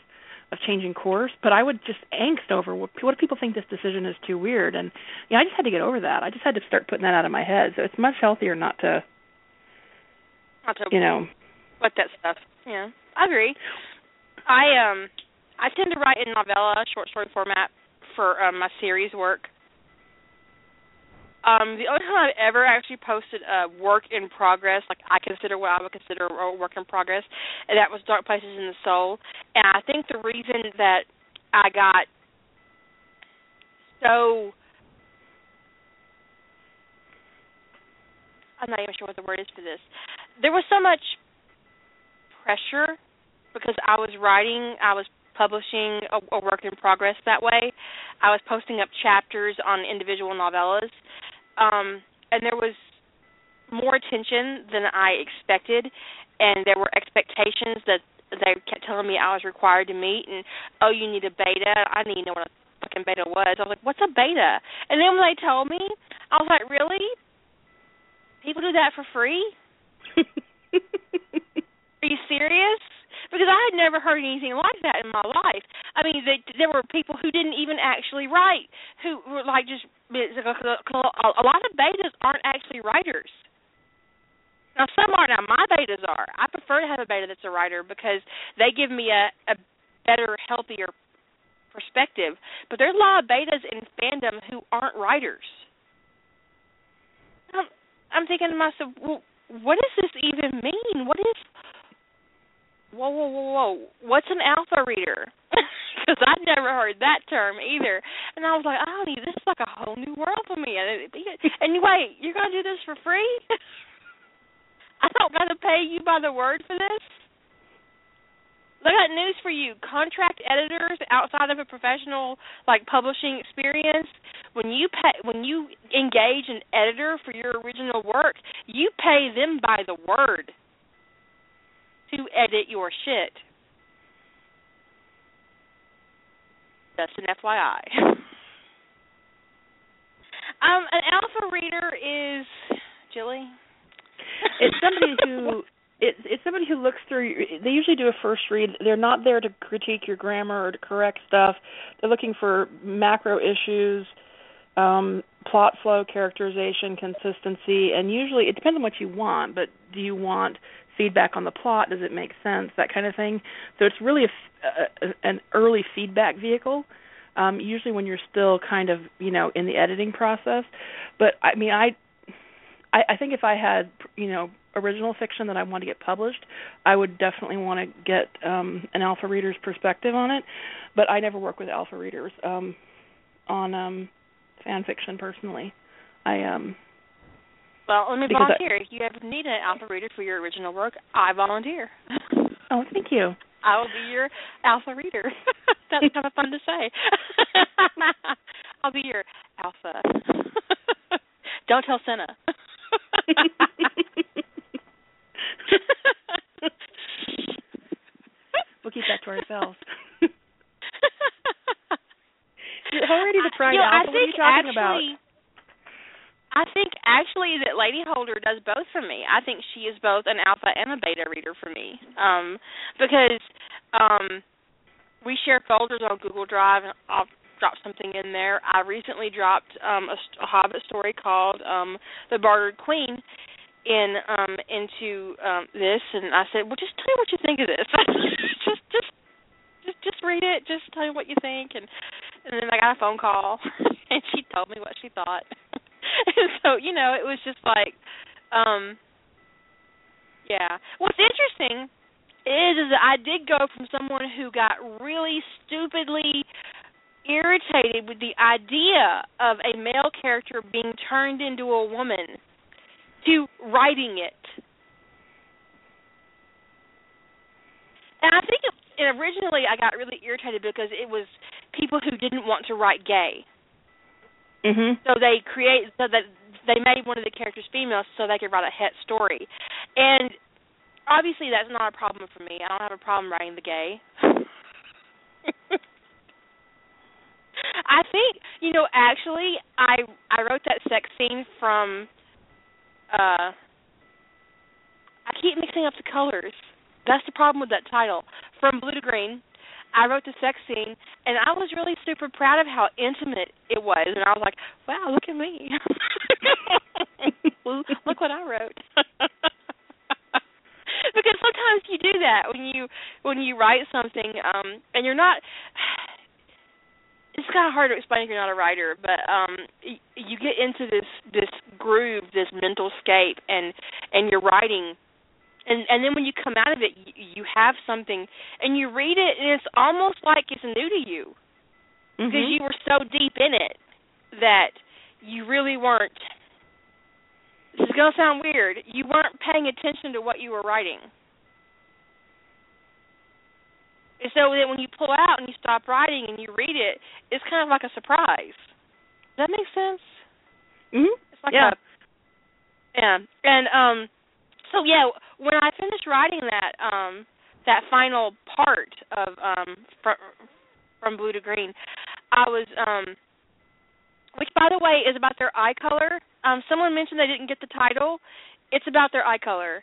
of changing course, but I would just angst over what, what if people think this decision is too weird, and you know I just had to get over that. I just had to start putting that out of my head. So it's much healthier not to
Not to
you know
what that stuff. Yeah, I agree. I um I tend to write in novella, short story format for um, my series work. Um, the only time I've ever actually posted a work in progress, like I consider what I would consider a work in progress, and that was Dark Places in the Soul. And I think the reason that I got so I'm not even sure what the word is for this. There was so much pressure because I was writing, I was publishing a, a work in progress that way. I was posting up chapters on individual novellas, um, and there was more attention than I expected, and there were expectations that they kept telling me I was required to meet. And oh, you need a beta. I didn't even know what a fucking beta was. I was like, what's a beta? And then when they told me, I was like, really? People do that for free? Are you serious? Because I had never heard anything like that in my life. I mean, they, there were people who didn't even actually write, who were like just a lot of betas aren't actually writers. Now some are. Now my betas are. I prefer to have a beta that's a writer because they give me a, a better, healthier perspective. But there's a lot of betas in fandom who aren't writers. I'm, I'm thinking to myself, well, what does this even mean? What is whoa, whoa, whoa, whoa, what's an alpha reader? Because I'd never heard that term either. And I was like, oh, this is like a whole new world for me. And anyway, you're going to do this for free? I don't got to pay you by the word for this? I got news for you. Contract editors outside of a professional like publishing experience, when you pay when you engage an editor for your original work, you pay them by the word to edit your shit. That's an FYI. um, an alpha reader is Jilly.
It's somebody who it's it's somebody who looks through they usually do a first read they're not there to critique your grammar or to correct stuff they're looking for macro issues um plot flow characterization consistency and usually it depends on what you want but do you want feedback on the plot? Does it make sense? That kind of thing. So it's really a, a, an early feedback vehicle. Um, usually when you're still kind of you know in the editing process. But I mean I I, I think if I had you know original fiction that I want to get published, I would definitely want to get um, an alpha reader's perspective on it. But I never work with alpha readers um, on um, fan fiction personally. I um.
Well, let me volunteer. I, if you ever need an alpha reader for your original work, I volunteer.
oh, thank you.
I will be your alpha reader. That's kind of fun to say. I'll be your alpha. Don't tell Senna.
we'll keep that to ourselves. You're already the
you know,
alpha.
What are you
talking
actually,
about?
I think actually that Lady Holder does both for me. I think she is both an alpha and a beta reader for me. Um because um we share folders on Google Drive and I'll drop something in there. I recently dropped um a, a Hobbit story called um The Bartered Queen in um into um this and I said, "Well, just tell me what you think of this." just just just just read it. Just tell me what you think and and then I got a phone call and she told me what she thought. so, you know, it was just like um yeah. What's interesting is is that I did go from someone who got really stupidly irritated with the idea of a male character being turned into a woman to writing it. And I think it, and originally I got really irritated because it was people who didn't want to write gay.
Mhm.
So they create so that they made one of the characters female so they could write a het story. And obviously that's not a problem for me. I don't have a problem writing the gay. I think, you know, actually I I wrote that sex scene from uh I keep mixing up the colors. That's the problem with that title. From blue to green. I wrote the sex scene and I was really super proud of how intimate it was and I was like, Wow, look at me. look what I wrote. because sometimes you do that when you when you write something um and you're not it's kind of hard to explain if you're not a writer, but um you get into this this groove, this mental scape and and you're writing and and then when you come out of it you, you have something and you read it and it's almost like it's new to you.
Mm-hmm.
because you were so deep in it that you really weren't this is going to sound weird you weren't paying attention to what you were writing. And so then when you pull out and you stop writing and you read it it's kind of like a surprise. Does that make sense?
Mhm
it's like
yeah.
a yeah. And um so yeah, when I finished writing that um that final part of um from from blue to green, I was um which by the way is about their eye color. Um someone mentioned they didn't get the title. It's about their eye color.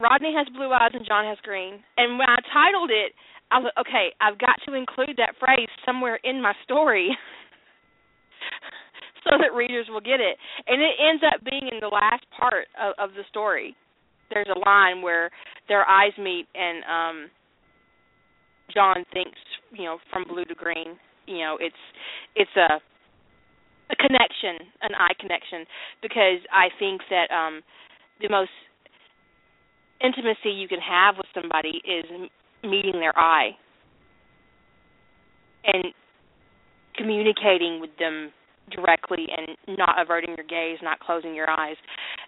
Rodney has blue eyes and John has green. And when I titled it, I was like, okay, I've got to include that phrase somewhere in my story. so that readers will get it. And it ends up being in the last part of, of the story there's a line where their eyes meet and um John thinks, you know, from blue to green. You know, it's it's a a connection, an eye connection, because I think that um the most intimacy you can have with somebody is meeting their eye and communicating with them directly and not averting your gaze, not closing your eyes.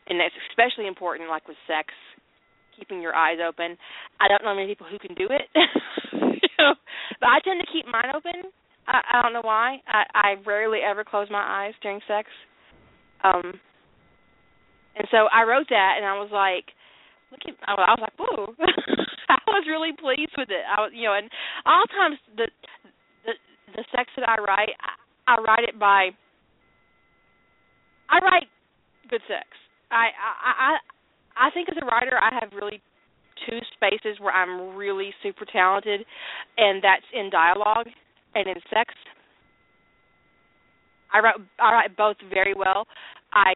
And that's especially important like with sex, keeping your eyes open. I don't know many people who can do it. you know, but I tend to keep mine open. I, I don't know why. I, I rarely ever close my eyes during sex. Um and so I wrote that and I was like look at I was like, "Whoa." I was really pleased with it. I was, you know, and all times the the the sex that I write, I, I write it by. I write good sex. I I I I think as a writer, I have really two spaces where I'm really super talented, and that's in dialogue and in sex. I write I write both very well. I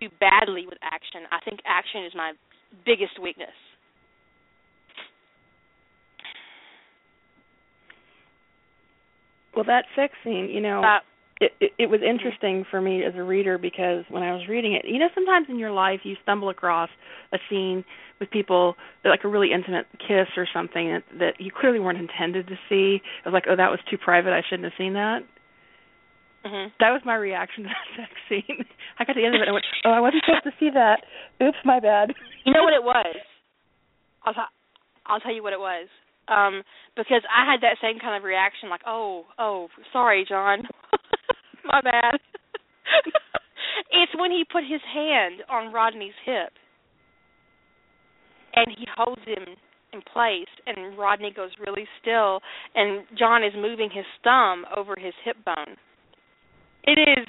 do badly with action. I think action is my biggest weakness.
Well, that sex scene, you know,
Uh,
it, it it was interesting for me as a reader because when I was reading it, you know, sometimes in your life you stumble across a scene with people like a really intimate kiss or something that, that you clearly weren't intended to see. It was like, oh, that was too private. I shouldn't have seen that.
mhm.
That was my reaction to that sex scene. I got to the end of it and I went, oh, I wasn't supposed to see that. Oops, my bad.
You know what it was? I'll t- I'll tell you what it was. Um, because I had that same kind of reaction, like, oh, oh, sorry, John, my bad. it's when he put his hand on Rodney's hip, and he holds him in place, and Rodney goes really still, and John is moving his thumb over his hip bone. It is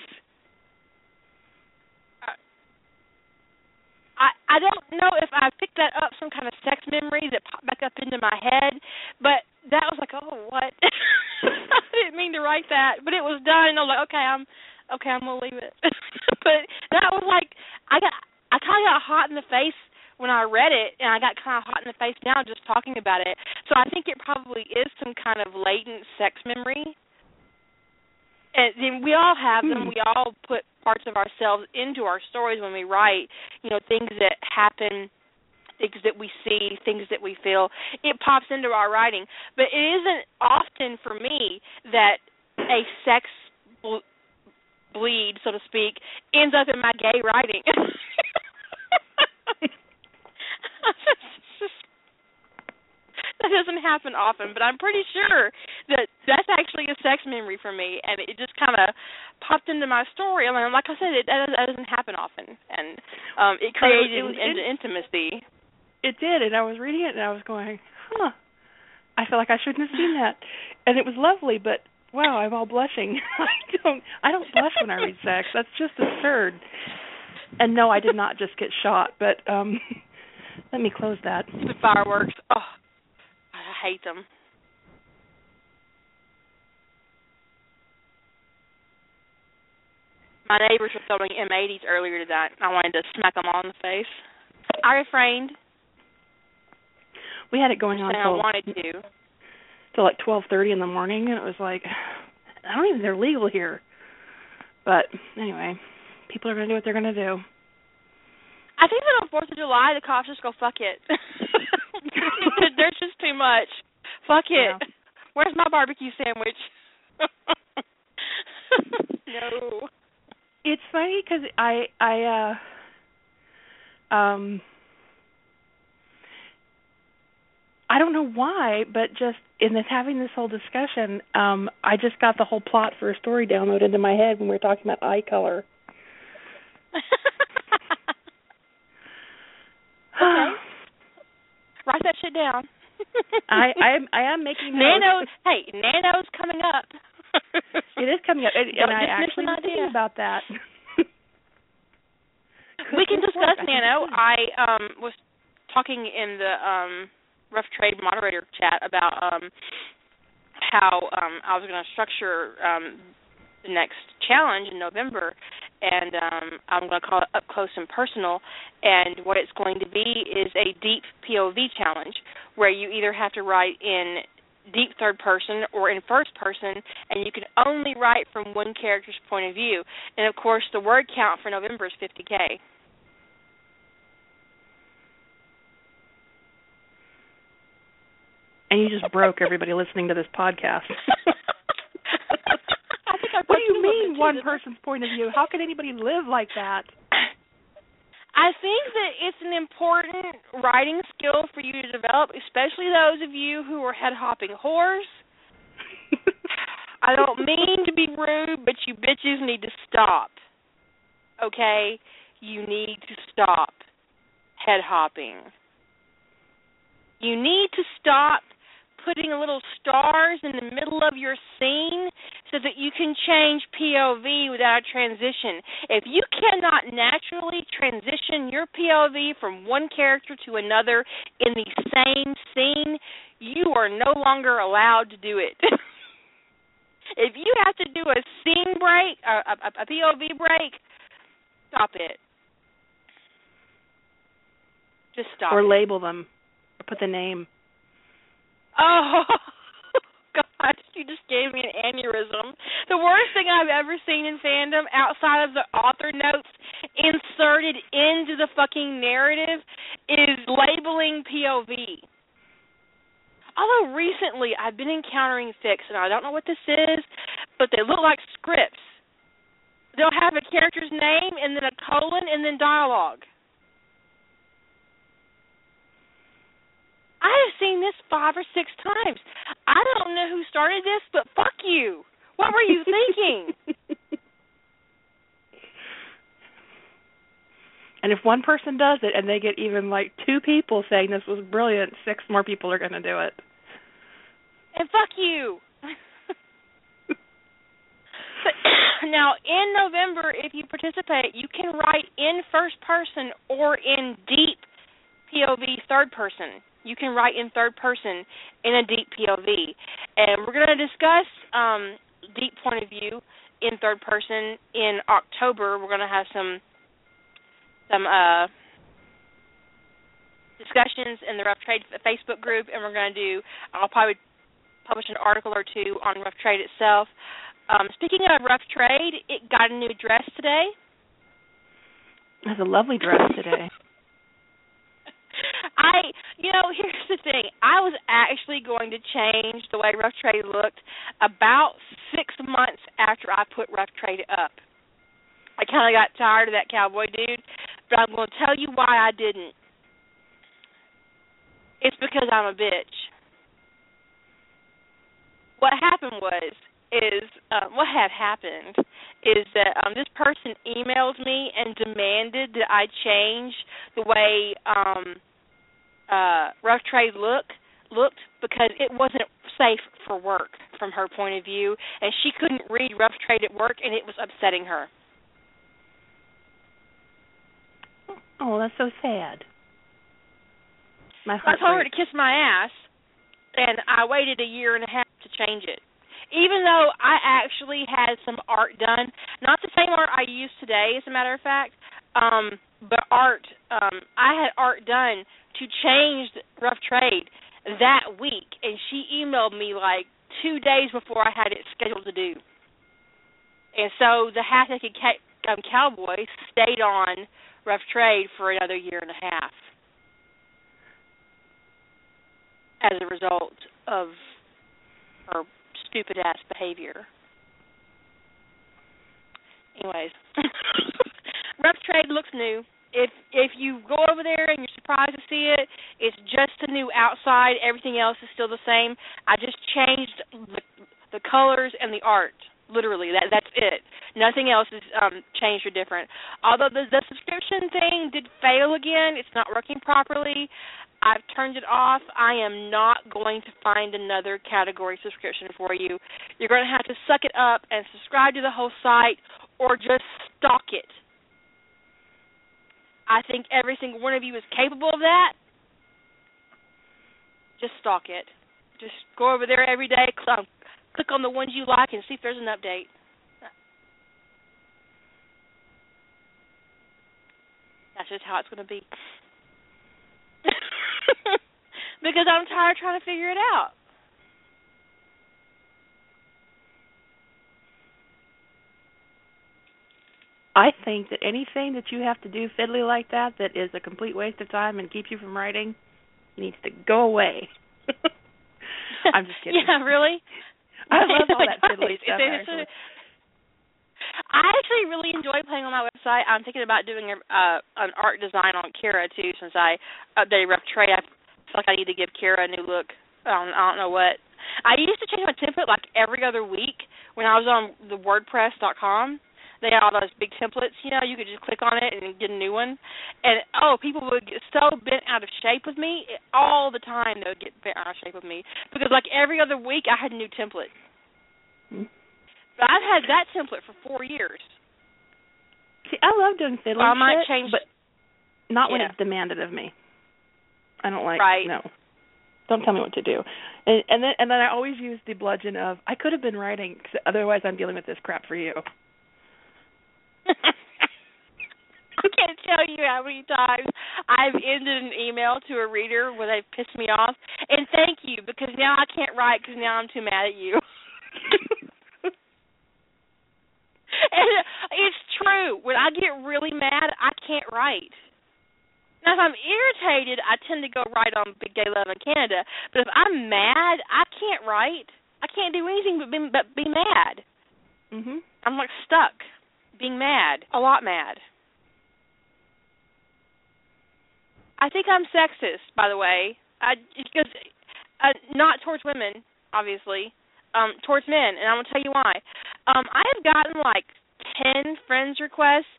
I I don't know if I picked that up some kind of sex memory that popped back up into my head, but that was like, oh, what? I didn't mean to write that, but it was done, and I was like, okay, I'm okay, I'm gonna leave it. but that was like, I got I kind of got hot in the face when I read it, and I got kind of hot in the face now just talking about it. So I think it probably is some kind of latent sex memory. And then we all have them.
Hmm.
We all put parts of ourselves into our stories when we write. You know, things that happen, things that we see, things that we feel. It pops into our writing, but it isn't often for me that a sex ble- bleed, so to speak, ends up in my gay writing. that doesn't happen often, but I'm pretty sure that that's actually a sex memory for me, and it just kind of popped into my story. I mean, like I said, it that, that doesn't happen often, and um it created
it was
an
in-
intimacy.
It did, and I was reading it and I was going, huh. I feel like I shouldn't have seen that, and it was lovely, but wow, I'm all blushing. I don't, I don't blush when I read sex. That's just absurd. And no, I did not just get shot, but um let me close that.
The fireworks. Oh, hate them. My neighbors were throwing M80s earlier tonight. I wanted to smack them all in the face. I refrained,
We had it going on
and I wanted to.
till like twelve thirty in the morning, and it was like, I don't even they're legal here. But anyway, people are gonna do what they're gonna do.
I think that on Fourth of July, the cops just go fuck it. There's just too much. Fuck it.
Yeah.
Where's my barbecue sandwich? no.
It's funny because I I uh um I don't know why, but just in this having this whole discussion, um I just got the whole plot for a story downloaded into my head when we were talking about eye color.
Okay. Write that shit down.
I I am I am making
Nano.
notes.
Hey, Nano's coming up.
It is coming up, and, and I actually was thinking about that.
we can discuss
work.
Nano. I um was talking in the um rough trade moderator chat about um how um I was going to structure um the next challenge in November and um I'm going to call it up close and personal and what it's going to be is a deep POV challenge where you either have to write in deep third person or in first person and you can only write from one character's point of view and of course the word count for November is 50k
and you just broke everybody listening to this podcast.
I think I
what do you mean one person's point of view? How can anybody live like that?
I think that it's an important writing skill for you to develop, especially those of you who are head hopping whores. I don't mean to be rude, but you bitches need to stop. Okay? You need to stop head hopping. You need to stop putting little stars in the middle of your scene so that you can change POV without a transition. If you cannot naturally transition your POV from one character to another in the same scene, you are no longer allowed to do it. if you have to do a scene break, a, a, a POV break, stop it. Just stop.
Or
it.
label them. Or put the name.
Oh gosh, you just gave me an aneurysm. The worst thing I've ever seen in fandom outside of the author notes inserted into the fucking narrative is labeling POV. Although recently I've been encountering fics and I don't know what this is, but they look like scripts. They'll have a character's name and then a colon and then dialogue. I have seen this five or six times. I don't know who started this, but fuck you. What were you thinking?
and if one person does it and they get even like two people saying this was brilliant, six more people are going to do it.
And fuck you. now in November, if you participate, you can write in first person or in deep POV third person you can write in third person in a deep POV. And we're going to discuss um, deep point of view in third person in October. We're going to have some some uh, discussions in the Rough Trade Facebook group, and we're going to do. I'll probably publish an article or two on Rough Trade itself. Um, speaking of Rough Trade, it got a new dress today.
It has a lovely dress today.
I, you know, here's the thing. I was actually going to change the way Rough Trade looked about six months after I put Rough Trade up. I kind of got tired of that cowboy dude, but I'm going to tell you why I didn't. It's because I'm a bitch. What happened was is uh, what had happened is that um, this person emailed me and demanded that I change the way um, uh, rough trade look looked because it wasn't safe for work from her point of view, and she couldn't read rough trade at work, and it was upsetting her.
Oh, that's so sad. My heart
I told her to kiss my ass, and I waited a year and a half to change it. Even though I actually had some art done, not the same art I use today, as a matter of fact, um, but art. Um, I had art done to change rough trade that week, and she emailed me like two days before I had it scheduled to do. And so the half naked ca- um, cowboy stayed on rough trade for another year and a half as a result of her stupid ass behavior. Anyways, rough trade looks new if if you go over there and you're surprised to see it, it's just the new outside. Everything else is still the same. I just changed the the colors and the art. Literally, that that's it. Nothing else is um changed or different. Although the the subscription thing did fail again, it's not working properly. I've turned it off. I am not going to find another category subscription for you. You're going to have to suck it up and subscribe to the whole site or just stalk it I think every single one of you is capable of that. Just stalk it. Just go over there every day, click, um, click on the ones you like, and see if there's an update. That's just how it's going to be. because I'm tired trying to figure it out.
I think that anything that you have to do fiddly like that that is a complete waste of time and keeps you from writing needs to go away. I'm just kidding.
yeah, really?
I love all that fiddly stuff.
Actually. I actually really enjoy playing on my website. I'm thinking about doing a, uh, an art design on Kira too, since I updated Rough Trade. I feel like I need to give Kira a new look. I don't, I don't know what. I used to change my template like every other week when I was on the WordPress.com they all those big templates, you know, you could just click on it and get a new one. And oh, people would get so bent out of shape with me all the time. They would get bent out of shape with me because like every other week I had a new template.
Hmm.
But I've had that template for four years.
See, I love doing fiddly
I might
shit,
change,
but not when
yeah.
it's demanded of me. I don't like
Right.
no. Don't tell me what to do. And, and then and then I always use the bludgeon of I could have been writing 'cause otherwise I'm dealing with this crap for you.
I can't tell you how many times I've ended an email to a reader where they've pissed me off, and thank you because now I can't write because now I'm too mad at you. and it's true. When I get really mad, I can't write. Now, if I'm irritated, I tend to go write on Big Gay Love in Canada. But if I'm mad, I can't write. I can't do anything but be, but be mad.
Mhm.
I'm like stuck, being mad, a lot mad. I think I'm sexist, by the way. I because uh, not towards women, obviously, um, towards men, and I'm gonna tell you why. Um, I have gotten like ten friends requests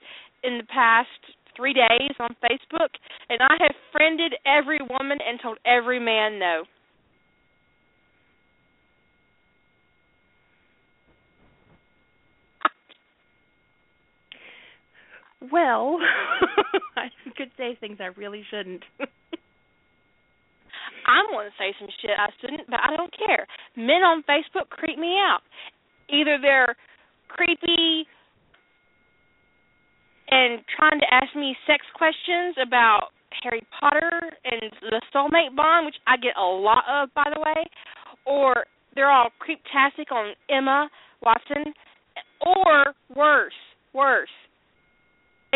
in the past three days on Facebook, and I have friended every woman and told every man no.
Well, I could say things I really shouldn't.
I'm going to say some shit I shouldn't, but I don't care. Men on Facebook creep me out. Either they're creepy and trying to ask me sex questions about Harry Potter and the soulmate bond, which I get a lot of, by the way, or they're all creeptastic on Emma Watson, or worse, worse,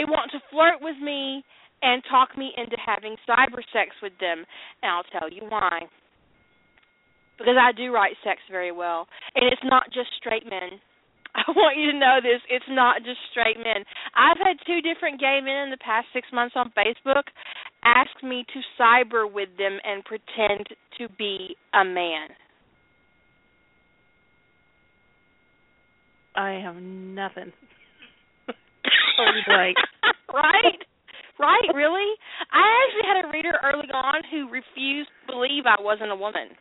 they want to flirt with me and talk me into having cyber sex with them, and I'll tell you why. Because I do write sex very well, and it's not just straight men. I want you to know this. It's not just straight men. I've had two different gay men in the past six months on Facebook ask me to cyber with them and pretend to be a man.
I have nothing. Totally blank.
right? Right, really? I actually had a reader early on who refused to believe I wasn't a woman.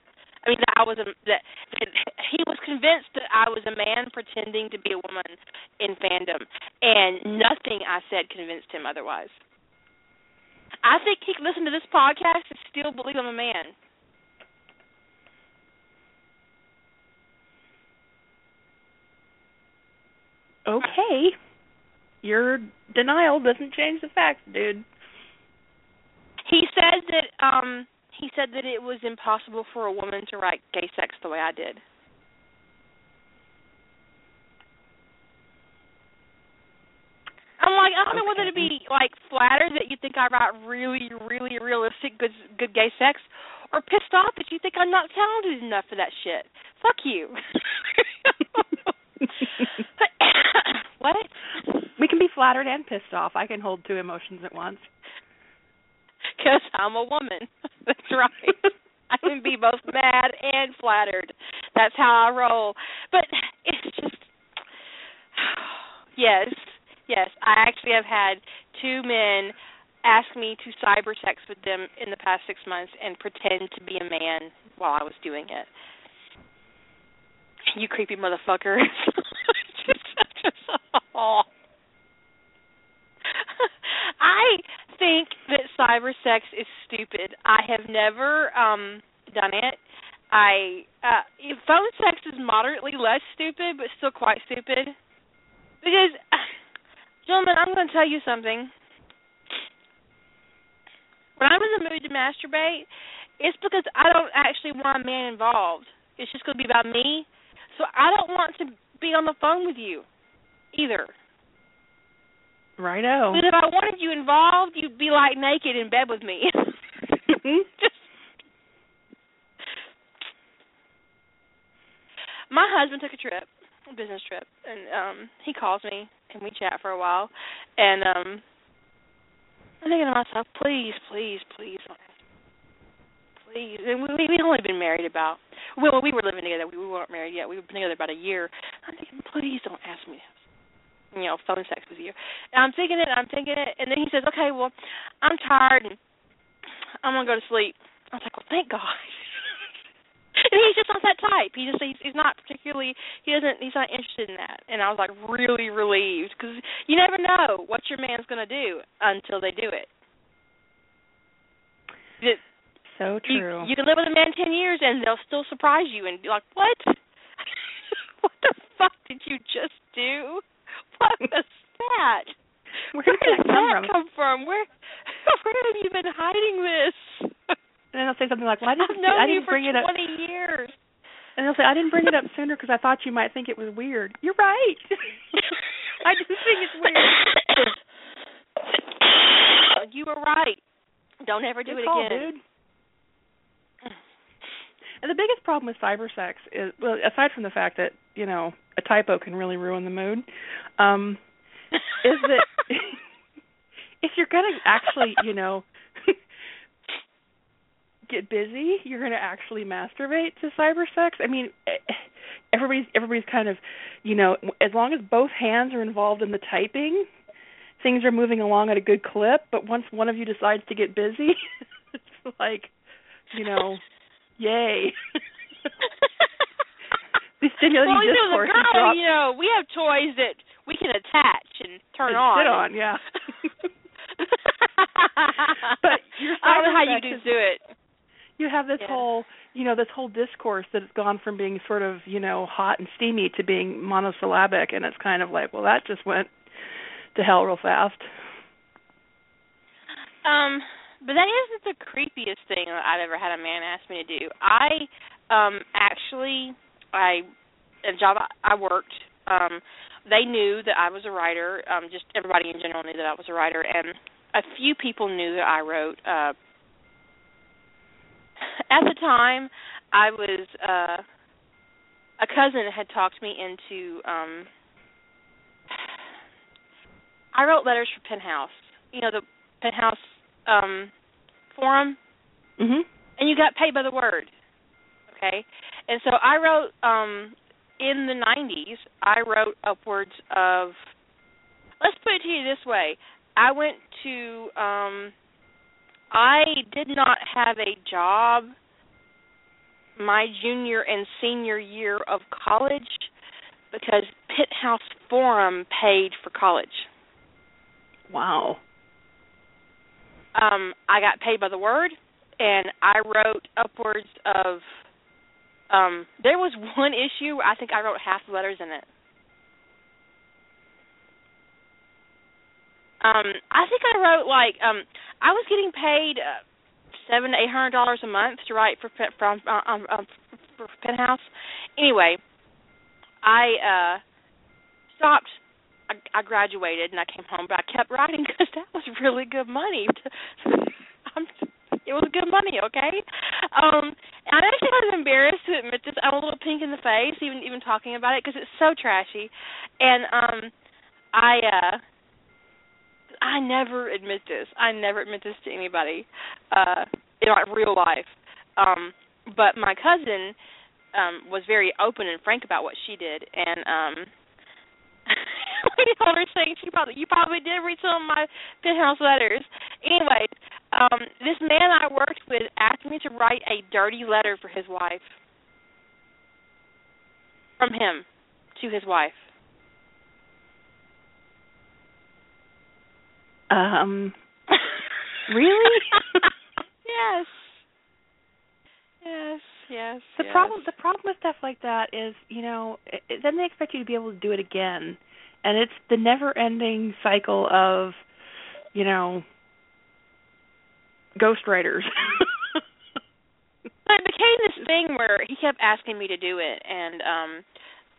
I mean, that I was a that, that he was convinced that I was a man pretending to be a woman in fandom, and nothing I said convinced him otherwise. I think he could listen to this podcast and still believe I'm a man.
Okay. Your denial doesn't change the facts, dude.
He said that um he said that it was impossible for a woman to write gay sex the way I did. I'm like, I don't know whether to be like flattered that you think I write really, really realistic good good gay sex, or pissed off that you think I'm not talented enough for that shit. Fuck you. what?
We can be flattered and pissed off. I can hold two emotions at once.
Because I'm a woman. That's right. I can be both mad and flattered. That's how I roll. But it's just yes, yes. I actually have had two men ask me to cyber sex with them in the past six months and pretend to be a man while I was doing it. You creepy motherfucker. just, just, oh. I think that cyber sex is stupid. I have never um done it. I uh phone sex is moderately less stupid but still quite stupid. Because gentlemen, I'm going to tell you something. When I'm in the mood to masturbate, it's because I don't actually want a man involved. It's just going to be about me. So I don't want to be on the phone with you either.
Righto.
Because if I wanted you involved, you'd be like naked in bed with me. Just my husband took a trip, a business trip, and um he calls me and we chat for a while, and um I'm thinking to myself, please, please, please, please. And we we'd only been married about well, we were living together. We weren't married yet. We were together about a year. I'm thinking, please don't ask me. You know phone sex with you. And I'm thinking it, I'm thinking it, and then he says, okay, well, I'm tired and I'm gonna go to sleep. I was like, well, thank God. and he's just not that type. He just he's, he's not particularly he doesn't he's not interested in that. And I was like really relieved because you never know what your man's gonna do until they do it. It,
so true.
You, you can live with a man ten years and they'll still surprise you and be like, "What? what the fuck did you just do? What was that?
Where
Where
did
did
that
that
come from?
come from? Where where have you been hiding this?
And then they'll say something like, "Well, I didn't, I didn't bring it up."
twenty years.
And they'll say, "I didn't bring it up sooner because I thought you might think it was weird." You're right. I do think it's weird.
you were right. Don't ever do
Good
it
call,
again.
dude. And the biggest problem with cyber sex is, well, aside from the fact that you know a typo can really ruin the mood, um, is that if you're gonna actually, you know, get busy, you're gonna actually masturbate to cyber sex. I mean, eh, everybody's everybody's kind of, you know, as long as both hands are involved in the typing, things are moving along at a good clip. But once one of you decides to get busy, it's like, you know, yay. the stimulating
well, you know,
discourse
the
is
girl,
dropped.
you know, we have toys that we can attach and turn
and
on.
sit on, yeah. But your
I don't know how you do do it.
you have this
Yeah.
whole you know this whole discourse that has gone from being sort of you know hot and steamy to being monosyllabic and it's kind of like well that just went to hell real fast
Um, but that isn't the creepiest thing that I've ever had a man ask me to do. I um actually I a job I, I worked, um, they knew that I was a writer, um, just everybody in general knew that I was a writer and a few people knew that I wrote uh at the time I was uh a cousin had talked me into um I wrote letters for Penthouse. You know the Penthouse um forum
mhm
and you got paid by the word. Okay? And so I wrote um in the 90s, I wrote upwards of Let's put it to you this way. I went to um I did not have a job my junior and senior year of college because Penthouse Forum paid for college.
wow
um I got paid by the word and I wrote upwards of um there was one issue I think I wrote half the letters in it. Um I think I wrote like um I was getting paid uh, 7 to 800 dollars a month to write for from uh, um, um for Penthouse. Anyway, I uh stopped I, I graduated and I came home, but I kept writing because that was really good money. I'm, it was good money, okay. Um, I'm actually of embarrassed to admit this. I'm a little pink in the face, even even talking about it, because it's so trashy. And um, I uh, I never admit this. I never admit this to anybody uh, in my real life. Um, but my cousin um, was very open and frank about what she did, and um, told her saying she probably you probably did read some of my penthouse letters. Anyways, um, this man I worked with asked me to write a dirty letter for his wife. From him to his wife.
um really
yes. Yes, yes.
the
yes.
problem the problem with stuff like that is you know it- then they expect you to be able to do it again and it's the never ending cycle of you know ghostwriters
But it became this thing where he kept asking me to do it, and um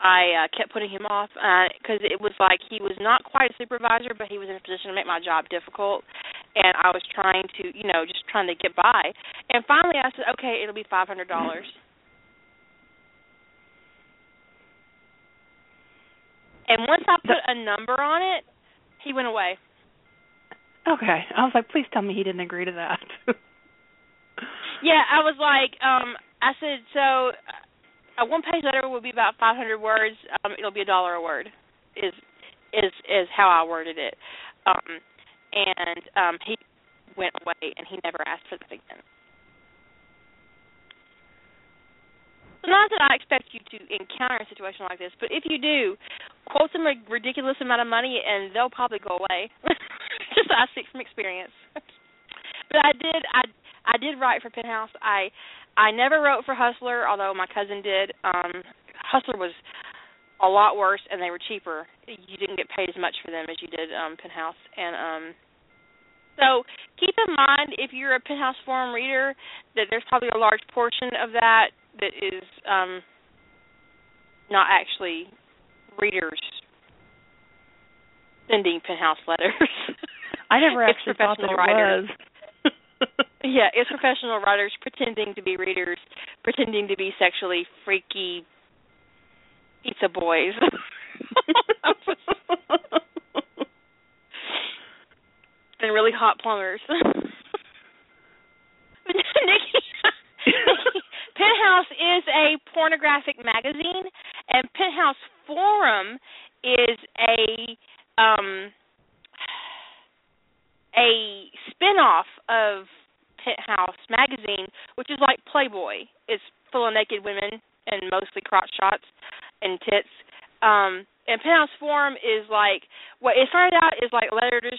I uh, kept putting him off because it was like he was not quite a supervisor, but he was in a position to make my job difficult, and I was trying to, you know, just trying to get by. And finally, I said, okay, it'll be five hundred dollars. And once I put a number on it, he went away.
okay i was like please tell me he didn't agree to that
Yeah, I was like, um, I said, so a one page letter will be about 500 words. Um, it'll be a dollar a word. Is is is how I worded it. Um, and um, he went away, and he never asked for that again. So Not that I expect you to encounter a situation like this, but if you do, quote them a ridiculous amount of money, and they'll probably go away. Just I speak from experience. but I did, I I did write for Penthouse. I I never wrote for Hustler, although my cousin did. Um Hustler was a lot worse, and they were cheaper. You didn't get paid as much for them as you did um Penthouse, and um so keep in mind if you're a Penthouse Forum reader that there's probably a large portion of that that is um, not actually readers sending penthouse letters.
I never actually thought that it
writers.
was.
yeah, it's professional writers pretending to be readers, pretending to be sexually freaky pizza boys. and really hot plumbers. Nikki, Penthouse is a pornographic magazine, and Penthouse Forum is a um, a spinoff of Penthouse magazine, which is like Playboy. It's full of naked women and mostly crotch shots and tits. Um, and Penthouse Forum is like what it started out is like letters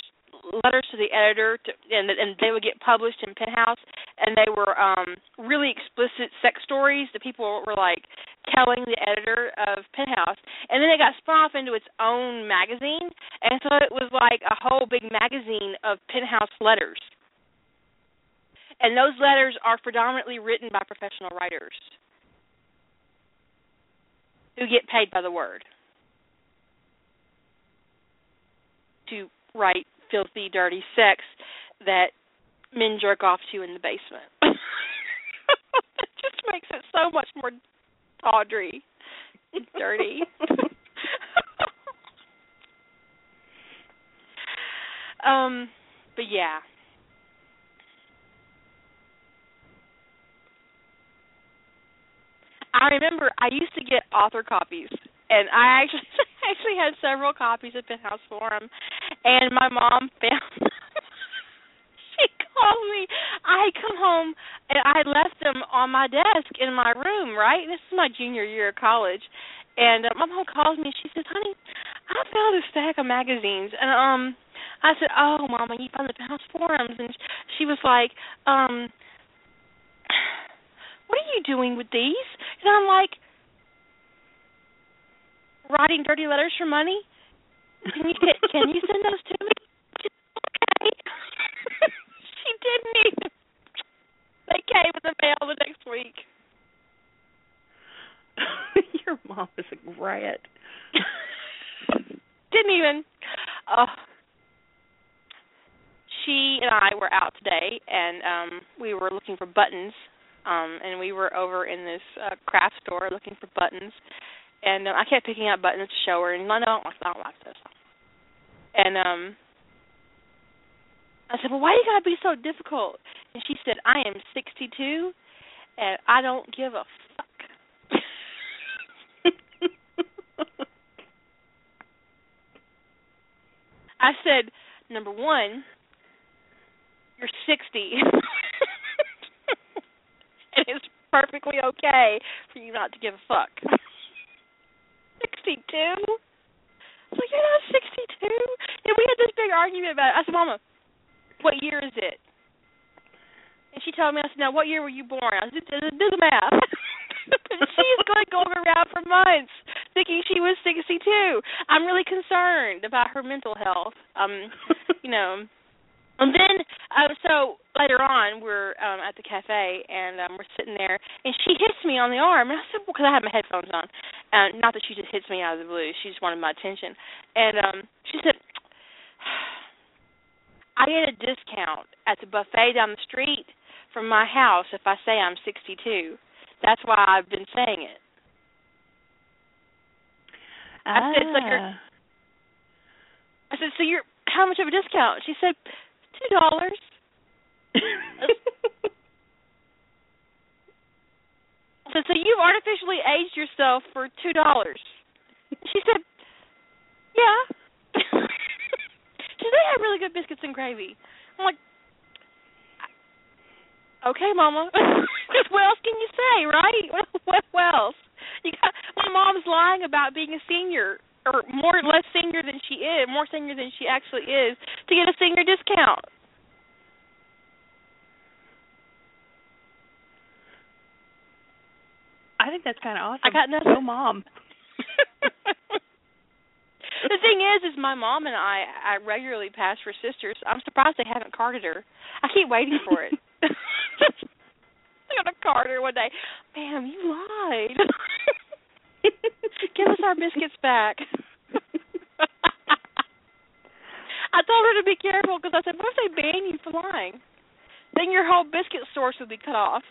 letters to the editor to, and and they would get published in Penthouse and they were um really explicit sex stories that people were like telling the editor of Penthouse. And then it got spun off into its own magazine and so it was like a whole big magazine of Penthouse letters. And those letters are predominantly written by professional writers who get paid by the word to write filthy, dirty sex that men jerk off to in the basement. it just makes it so much more tawdry and dirty. um, but yeah. I remember I used to get author copies and I actually actually had several copies of Penthouse Forum, and my mom found. she called me. I come home and I left them on my desk in my room. Right, this is my junior year of college, and uh, my mom calls me. She says, "Honey, I found a stack of magazines," and um. I said, "Oh, Mama, you found the Penthouse Forums," and she was like, "Um, what are you doing with these?" And I'm like, writing dirty letters for money? Can you can you send those to me? Okay. she didn't even. They came in the mail the next week.
Your mom is a riot.
didn't even. Uh, she and I were out today, and um we were looking for buttons. Um, and we were over in this uh, craft store looking for buttons, and um, I kept picking up buttons to show her, and I don't like, I don't like this. And um, I said, "Well, why you gotta be so difficult?" And she said, "I am 62, and I don't give a fuck." I said, "Number one, you're 60." and it's perfectly okay for you not to give a fuck. 62? I was like, you're not 62? And we had this big argument about it. I said, Mama, what year is it? And she told me, I said, now, what year were you born? I said, do the math. She's going to around for months thinking she was 62. I'm really concerned about her mental health. Um, you know, and then, uh, so later on, we're um, at the cafe and um, we're sitting there, and she hits me on the arm, and I said, "Well, because I have my headphones on, and not that she just hits me out of the blue. She just wanted my attention." And um, she said, "I get a discount at the buffet down the street from my house if I say I'm 62. That's why I've been saying it."
Ah.
I said, "So you're." I said, "So you're how much of a discount?" She said, two dollars. so, so you've artificially aged yourself for two dollars. She said, "Yeah." got really good biscuits and gravy. I'm like, okay, Mama. what else can you say, right? What, what else? You got my mom's lying about being a senior or more or less senior than she is, more senior than she actually is, to get a senior discount.
I think that's kind of awesome.
I got nothing.
No mom.
the thing is, is my mom and I I regularly pass for sisters. I'm surprised they haven't carded her. I keep waiting for it. They're gonna card her one day. Ma'am, you lied. Give us our biscuits back. I told her to be careful because I said, what if they ban you for lying? Then your whole biscuit source would be cut off.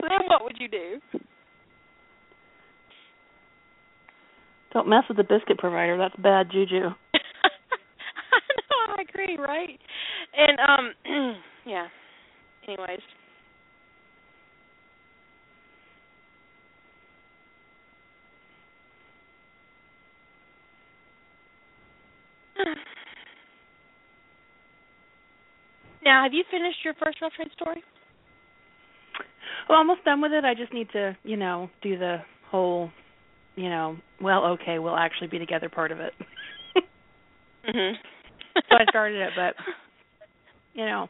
Then what would you do?
Don't mess with the biscuit provider. That's bad juju.
I know, I agree, right? And um yeah. Anyways. Now, have you finished your first rough trade story?
Well, I'm almost done with it. I just need to, you know, do the whole, you know, well, okay, we'll actually be together part of it.
mhm.
so I started it, but you know,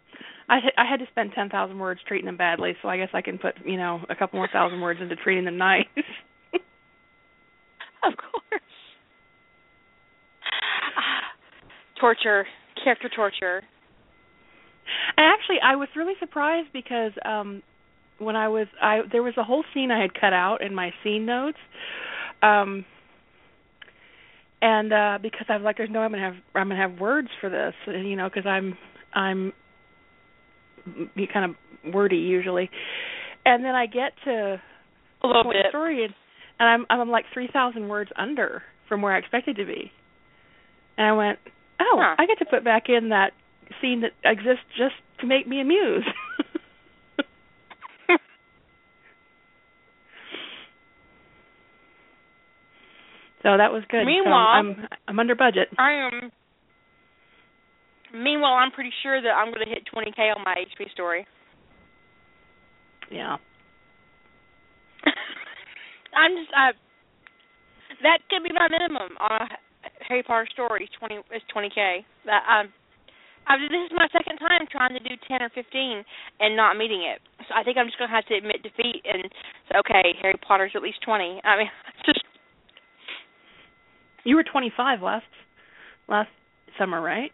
I I had to spend ten thousand words treating them badly, so I guess I can put, you know, a couple more thousand words into treating them nice.
of course. torture, character torture.
And actually, I was really surprised because um when I was I there was a whole scene I had cut out in my scene notes. Um and uh because I was like there's no I'm going to have I'm to have words for this, you know, cuz I'm I'm be kind of wordy usually. And then I get to
a little bit
story and, and I'm I'm like 3000 words under from where I expected to be. And I went, "Oh,
huh.
I get to put back in that scene that exists just to make me amuse." so that was good.
Meanwhile,
so I'm I'm under budget.
I am. Meanwhile, I'm pretty sure that I'm going to hit 20k on my HP story.
Yeah.
I'm just I. That could be my minimum on a Harry Potter story. Twenty is 20k. That um, I this is my second time trying to do 10 or 15 and not meeting it. So I think I'm just going to have to admit defeat and say, okay, Harry Potter's at least 20. I mean,
You were 25 last last summer, right?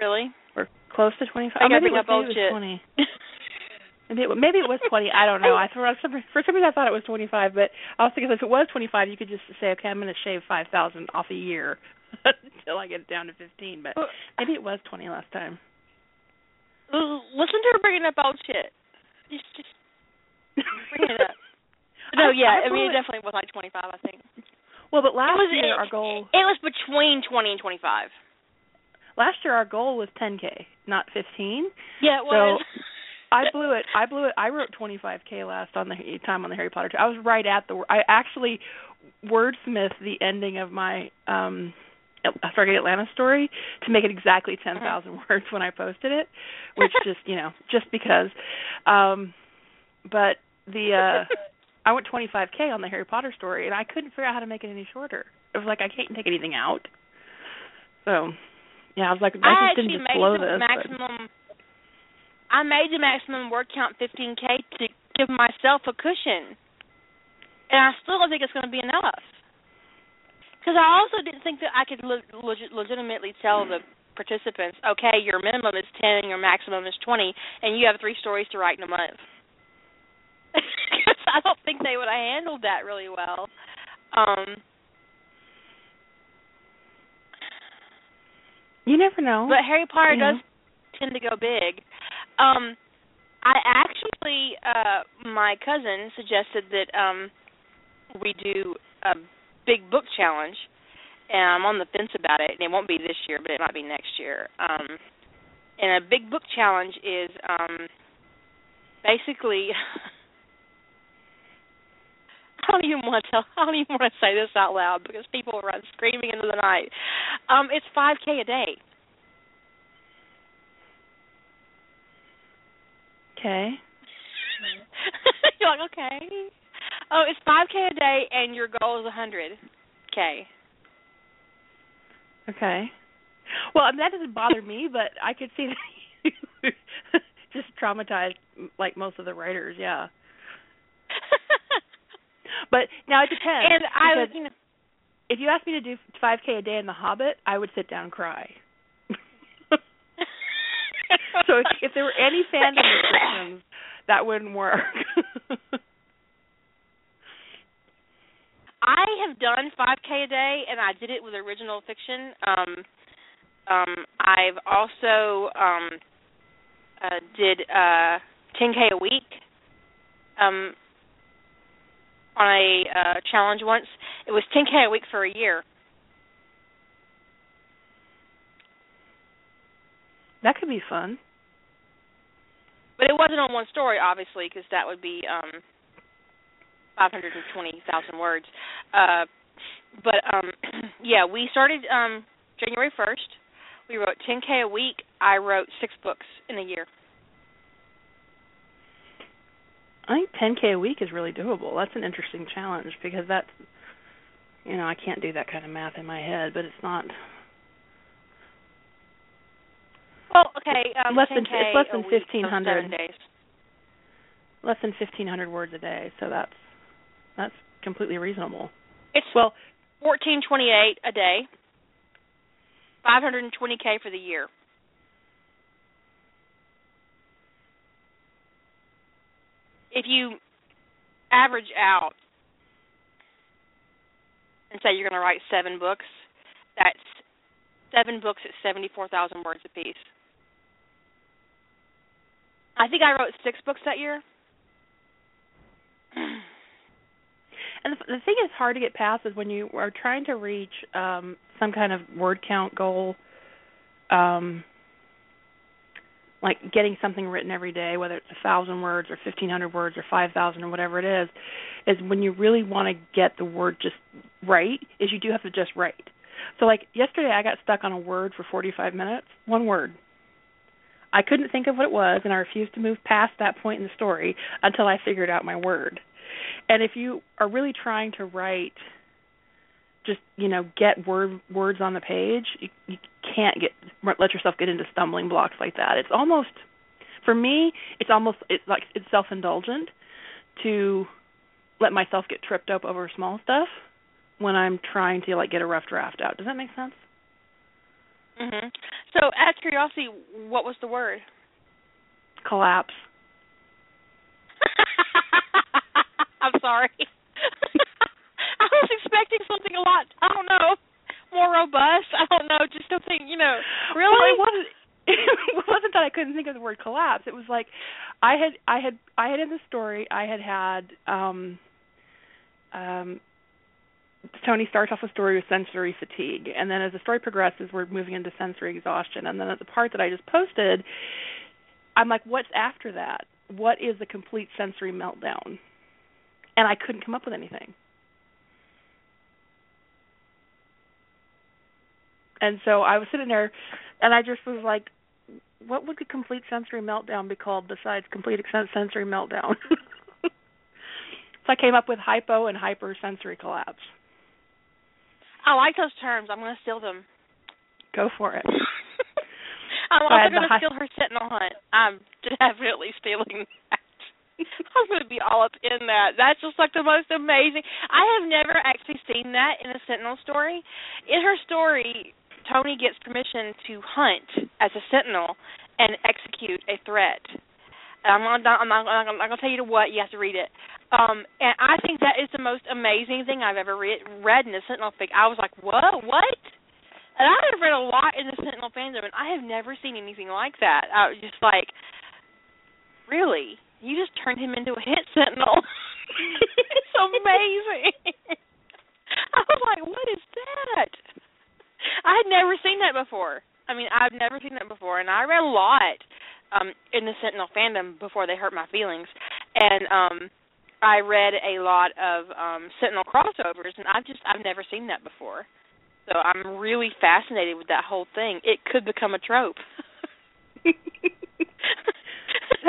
really.
Or close to 25.
I
oh, maybe
bring
it
up
was,
old
maybe it
shit.
was 20. Maybe it, maybe it was 20. I don't know. I for some for some reason I thought it was 25, but I was thinking if it was 25, you could just say, okay, I'm going to shave 5,000 off a year until I get it down to 15. But maybe it was 20 last time.
Listen to her bringing up old shit. Just, just bring it up. No,
I-
yeah, I,
I
mean it. definitely was like 25, I think.
Well, but last
was
year
it,
our goal
It was between 20 and 25.
last year our goal was 10k, not 15.
Yeah, it
So,
was.
I blew it. I blew it. I wrote 25k last on the time on the Harry Potter. I was right at the. I actually wordsmithed the ending of my um Stargate Atlantis story to make it exactly 10,000 words when I posted it, which just you know just because. Um But the uh I went 25k on the Harry Potter story, and I couldn't figure out how to make it any shorter. It was like I can't take anything out. So, yeah, I was like, I,
I
just
actually
didn't
made
blow
the
this. but-
maximum. I made the maximum word count 15k to give myself a cushion, and I still don't think it's going to be enough. Because I also didn't think that I could le- legit- legitimately tell the participants, okay, your minimum is 10 and your maximum is 20, and you have three stories to write in a month. I don't think they would have handled that really well. Um,
you never know.
But Harry Potter
Yeah.
does tend to go big. Um I actually uh my cousin suggested that um we do a big book challenge and I'm on the fence about it and it won't be this year but it might be next year. Um and a big book challenge is um basically I don't even want to. I don't even want to say this out loud because people will run screaming into the night. Um, it's 5K a day.
Okay.
you're like, okay. Oh, it's 5K a day, and your goal is a 100K.
Okay. Well, that doesn't bother me, but I could see that you just traumatized like most of the writers. Yeah but now it depends.
And I was, you know,
if you asked me to do 5K a day in The Hobbit, I would sit down and cry. so if, if there were any fandom restrictions, that wouldn't work.
I have done 5K a day, and I did it with original fiction. Um, um, I've also um, uh, did uh, 10K a week um, on a uh, challenge once. It was 10K a week for a year.
that could be fun.
But it wasn't on one story, obviously, because that would be um, 520,000 words. Uh, but um, yeah, we started um, January 1st. We wrote 10k a week. I wrote six books in a year.
I think 10k a week is really doable. That's an interesting challenge because that's you know, I can't do that kind of math in my head, but it's not
Well, okay, um,
Less than-
10K
it's less than 1,500.
days.
less than 1500 words a day, so that's that's completely reasonable.
It's
Well,
1428 a day. 520k for the year. If you average out and say you're going to write seven books, that's seven books at 74,000 words apiece. I think I wrote six books that year.
And the, thing is hard to get past is when you are trying to reach um, some kind of word count goal, um, like getting something written every day, whether it's a thousand words or fifteen hundred words or five thousand or whatever it is, is when you really want to get the word just right. Is you do have to just write. So like yesterday, I got stuck on a word for forty-five minutes, one word. I couldn't think of what it was, and I refused to move past that point in the story until I figured out my word. And if you are really trying to write, just you know, get word words on the page, you, you can't get let yourself get into stumbling blocks like that. It's almost, for me, it's almost it's like it's self indulgent to let myself get tripped up over small stuff when I'm trying to like get a rough draft out. Does that make sense?
Mhm. So, out of curiosity, what was the word?
Collapse.
I'm sorry. Was expecting something a lot. I don't know, more robust. I don't know, just something. You know, really.
Well, it wasn't. It wasn't that I couldn't think of the word collapse. It was like I had I had I had in the story I had had um um Tony starts off the story with sensory fatigue, and then as the story progresses, we're moving into sensory exhaustion. And then at the part that I just posted, I'm like, what's after that? What is the complete sensory meltdown? And I couldn't come up with anything. And so I was sitting there, and I just was like, what would the complete sensory meltdown be called besides complete sensory meltdown? so I came up with hypo and hypersensory collapse.
I like those terms. I'm going to steal them.
Go for it.
I'm also going to
hy-
steal her sentinel hunt. I'm definitely stealing that. I'm going to be all up in that. That's just like the most amazing. I have never actually seen that in a sentinel story. In her story, Tony gets permission to hunt as a sentinel and execute a threat. I'm not, I'm not, I'm not going to tell you to what. You have to read it. Um, and I think that is the most amazing thing I've ever read, read in a Sentinel fic. I was like, "What? What?" And I have read a lot in the Sentinel fandom, and I have never seen anything like that. I was just like, "Really? You just turned him into a hit Sentinel? it's amazing." I was like, "What is that?" I had never seen that before. I mean, I've never seen that before, and I read a lot um in the Sentinel fandom before they hurt my feelings, and um I read a lot of um Sentinel crossovers, and I've just I've never seen that before. So I'm really fascinated with that whole thing. It could become a trope.
that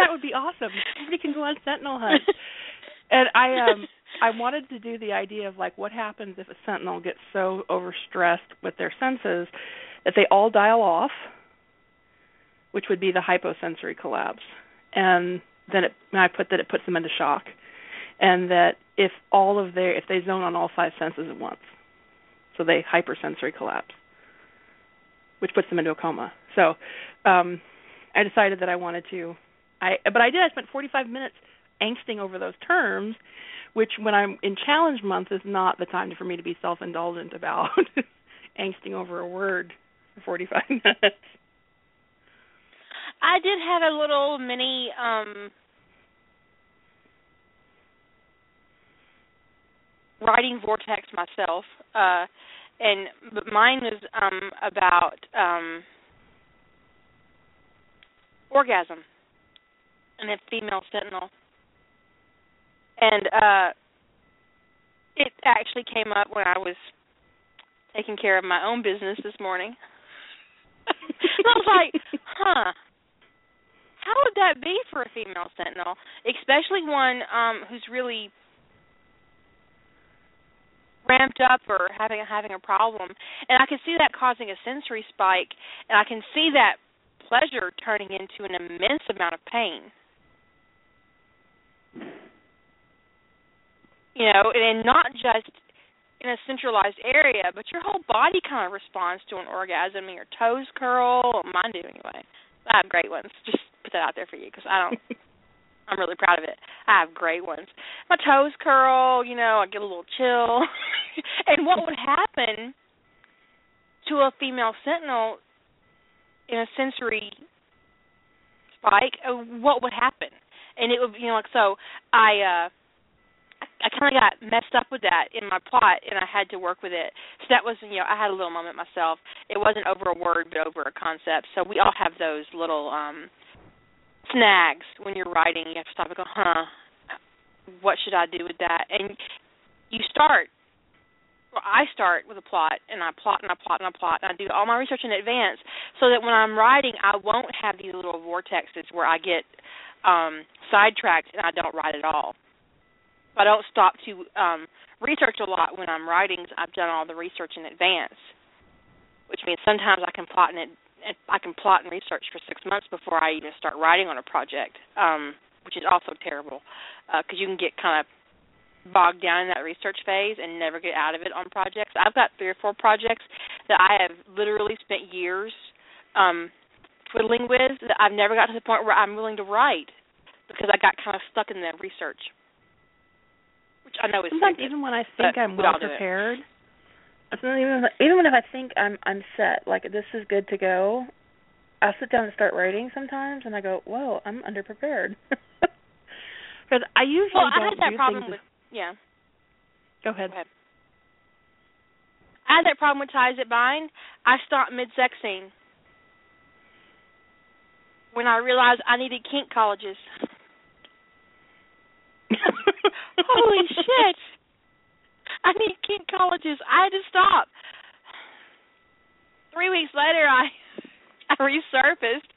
would be awesome. Somebody can go on Sentinel hunt. and I um I wanted to do the idea of like what happens if a sentinel gets so overstressed with their senses that they all dial off, which would be the hyposensory collapse. And then it, I put that it puts them into shock, and that if all of their if they zone on all five senses at once, so they hypersensory collapse, which puts them into a coma. So um, I decided that I wanted to. I but I did. I spent 45 minutes angsting over those terms, which when I'm in challenge month is not the time for me to be self-indulgent about angsting over a word for 45 minutes.
I did have a little mini um writing vortex myself uh and but mine was um about um orgasm and a female sentinel and uh it actually came up when I was taking care of my own business this morning. and I was like, huh, how would that be for a female sentinel, especially one um who's really ramped up or having having a problem? And I can see that causing a sensory spike, and I can see that pleasure turning into an immense amount of pain. You know, and not just in a centralized area, but your whole body kind of responds to an orgasm, and your toes curl. Mine do anyway. I have great ones. Just put that out there for you because I don't. I'm really proud of it. I have great ones. My toes curl, you know, I get a little chill. and what would happen to a female sentinel in a sensory spike? Uh, what would happen? And it would, you know, like so. I uh I kind of got messed up with that in my plot, and I had to work with it. So that was, you know, I had a little moment myself. It wasn't over a word, but over a concept. So we all have those little um snags when you're writing. You have to stop and go, huh? What should I do with that? And you start. Well, I start with a plot, and I plot and I plot and I plot, and I do all my research in advance, so that when I'm writing, I won't have these little vortexes where I get um sidetracked and I don't write at all I don't stop to um, research a lot when I'm writing. I've done all the research in advance, which means sometimes I can plot and I can plot and research for six months before I even start writing on a project, um, which is also terrible because uh, you can get kind of bogged down in that research phase and never get out of it on projects. I've got three or four projects that I have literally spent years um, twiddling with that I've never got to the point where I'm willing to write because I got kind of stuck in the research which I know is
sometimes
stupid,
even when I think I'm well prepared. Even even when if I think I'm I'm set, like this is good to go, I'll sit down and start writing sometimes, and I go, "Whoa, I'm underprepared." Because I usually
well, I had that problem with yeah.
Go ahead.
Go ahead. I had that problem with ties that bind. I stopped mid sex scene when I realized I needed kink colleges. Holy shit! I need kink colleges. I had to stop. Three weeks later, I I resurfaced,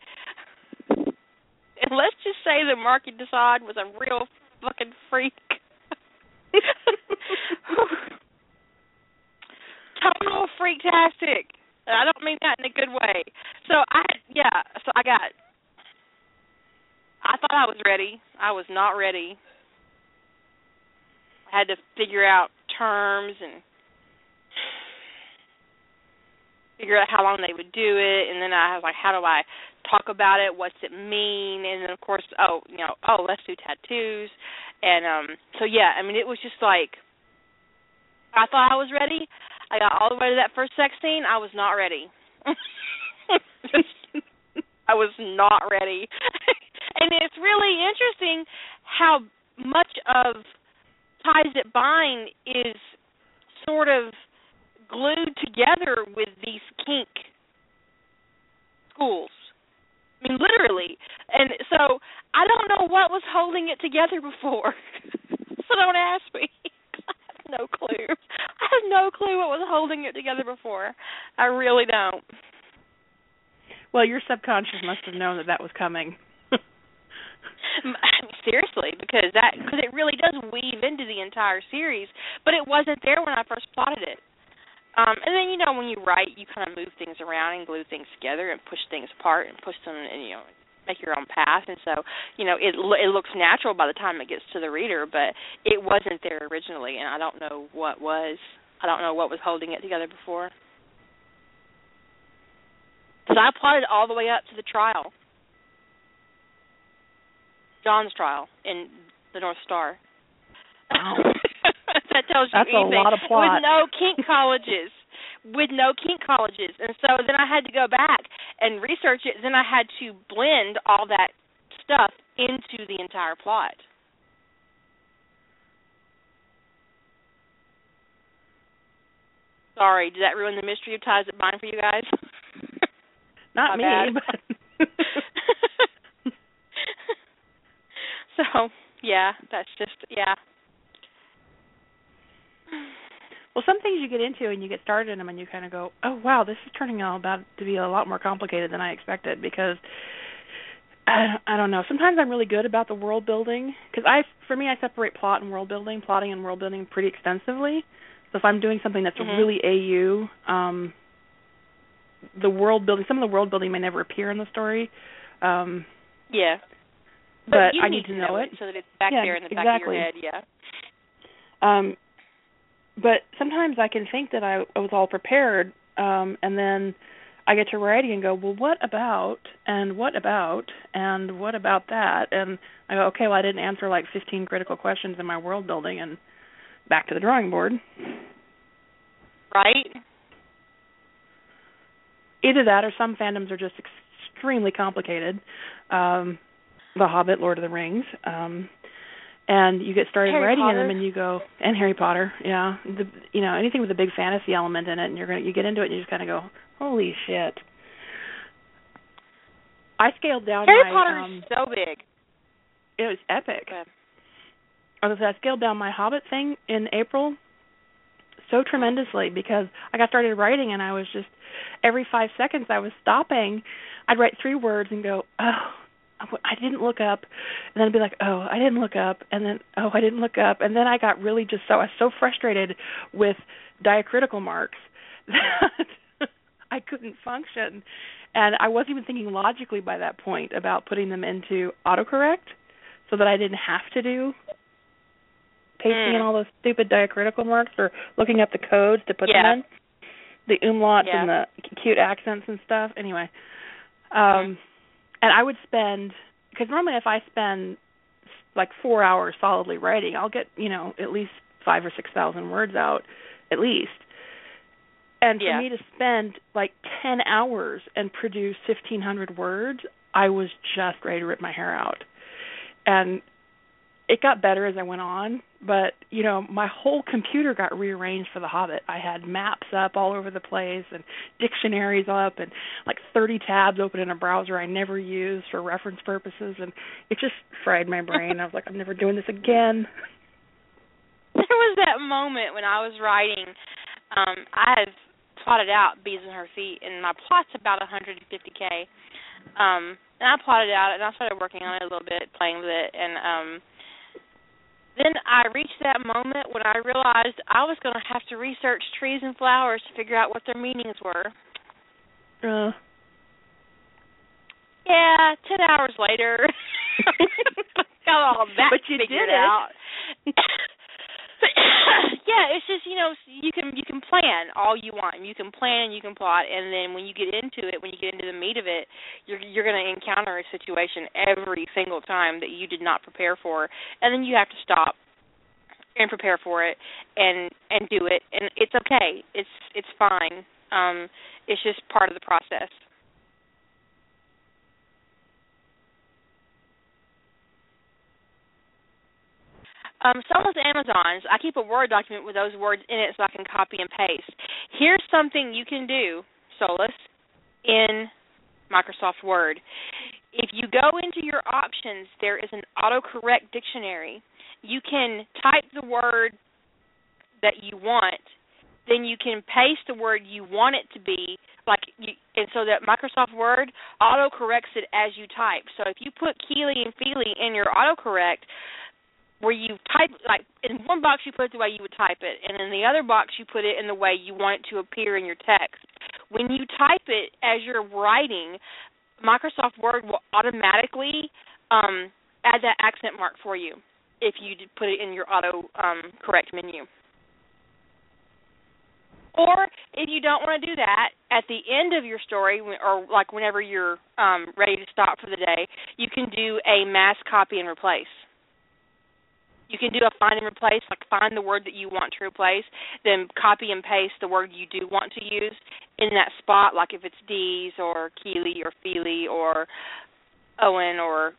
and let's just say that Marquis de Sade was a real fucking freak. Total freaktastic. I don't mean that in a good way. So I yeah, so I got I thought I was ready. I was not ready had to figure out terms and figure out how long they would do it and then I was like how do I talk about it? What's it mean? And then of course oh you know oh let's do tattoos. And um so yeah I mean it was just like I thought I was ready. I got all the way to that first sex scene. I was not ready. I was not ready. And it's really interesting how much of ties that bind is sort of glued together with these kink schools. I mean, literally. And so I don't know what was holding it together before. so don't ask me. I have no clue. I have no clue what was holding it together before. I really don't.
Well, your subconscious must have known that that was coming.
Seriously, because that because it really does weave into the entire series, but it wasn't there when I first plotted it. Um, and then you know when you write, you kind of move things around and glue things together and push things apart and push them and you know make your own path. And so you know it it looks natural by the time it gets to the reader, but it wasn't there originally, and I don't know what was. I don't know what was holding it together before. Because I plotted all the way up to the trial John's trial in the North Star.
Wow.
that tells you
That's
anything.
a lot of plot.
With no kink colleges. With no kink colleges. And so then I had to go back and research it. Then I had to blend all that stuff into the entire plot. Sorry, did that ruin the mystery of ties that bind for you guys?
Not
My
me,
bad.
but
so yeah, that's just yeah.
well, some things you get into and you get started in them and you kind of go, "Oh wow, this is turning out about to be a lot more complicated than I expected." Because I, I don't know. Sometimes I'm really good about the world building because I, for me, I separate plot and world building, plotting and world building pretty extensively. So if I'm doing something that's
Mhm.
really AU, um, the world building, some of the world building may never appear in the story. Um,
Yeah.
But I
need
need to know it.
so that it's back
Yeah,
there in the
exactly.
back of your head, yeah.
Um, but sometimes I can think that I, I was all prepared, um, and then I get to writing and go, well, what about, and what about, and what about that? And I go, okay, well, I didn't answer like 15 critical questions in my world building, and back to the drawing board.
Right?
Either that, or some fandoms are just extremely complicated. Um, the Hobbit, Lord of the Rings. Um, and you get started
Harry
writing
Potter.
in them, and you go, and Harry Potter, yeah, the you know anything with a big fantasy element in it, and you're gonna you get into it, and you just kind of go, holy shit. I scaled down
Harry
my
Potter
um,
is so big.
it was epic.
Okay.
I was I scaled down my Hobbit thing in April so tremendously because I got started writing and I was just every five seconds I was stopping. I'd write three words and go, oh, I didn't look up, and then I'd be like, oh, I didn't look up, and then oh, I didn't look up, and then I got really just so I was so frustrated with diacritical marks that I couldn't function, and I wasn't even thinking logically by that point about putting them into autocorrect so that I didn't have to do pasting
Mm.
in all those stupid diacritical marks or looking up the codes to put
Yeah.
them in. The umlauts
Yeah.
and the cute accents and stuff. Anyway, um
Mhm.
And I would spend because normally if I spend like 4 hours solidly writing, I'll get, you know, at least 5 or 6,000 words out at least. And for
Yeah.
me to spend like 10 hours and produce 1500 words, I was just ready to rip my hair out. And it got better as I went on, but you know, my whole computer got rearranged for The Hobbit. I had maps up all over the place and dictionaries up and like 30 tabs open in a browser I never used for reference purposes and it just fried my brain. I was like, I'm never doing this again.
There was that moment when I was writing. Um, I had plotted out bees in her feet, and my plot's about 150k. Um, and I plotted out, and I started working on it a little bit, playing with it, and um, then I reached that moment when I realized I was going to have to research trees and flowers to figure out what their meanings were.
Uh,
Yeah, ten hours later, got all that
But you
figured
did it.
out. yeah, it's just you know you can you can plan all you want. You can plan and you can plot, and then when you get into it, when you get into the meat of it, you're you're going to encounter a situation every single time that you did not prepare for, and then you have to stop and prepare for it and and do it, and it's okay. It's it's fine. Um, it's just part of the process. Um, with Amazon's, I keep a Word document with those words in it so I can copy and paste. Here's something you can do, Solus, in Microsoft Word. If you go into your options, there is an autocorrect dictionary. You can type the word that you want then you can paste the word you want it to be like you, and so that Microsoft Word auto corrects it as you type. So if you put Kíli and Fíli in your autocorrect where you type like in one box you put it the way you would type it and in the other box you put it in the way you want it to appear in your text. When you type it as you're writing, Microsoft Word will automatically um, add that accent mark for you if you put it in your auto um, correct menu. Or if you don't want to do that, at the end of your story, or like whenever you're um, ready to stop for the day, you can do a mass copy and replace. You can do a find and replace, like find the word that you want to replace, then copy and paste the word you do want to use in that spot, like if it's Dee's or Kíli or Fíli or Owen or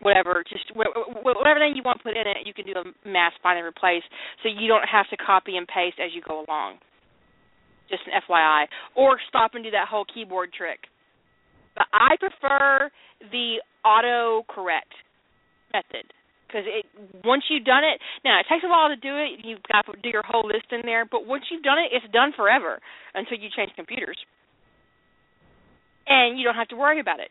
whatever, just whatever name you want to put in it, you can do a mass find and replace, so you don't have to copy and paste as you go along. Just an FYI. Or stop and do that whole keyboard trick. But I prefer the auto correct method because it once you've done it now it takes a while to do it you've got to do your whole list in there but once you've done it it's done forever until you change computers and you don't have to worry about it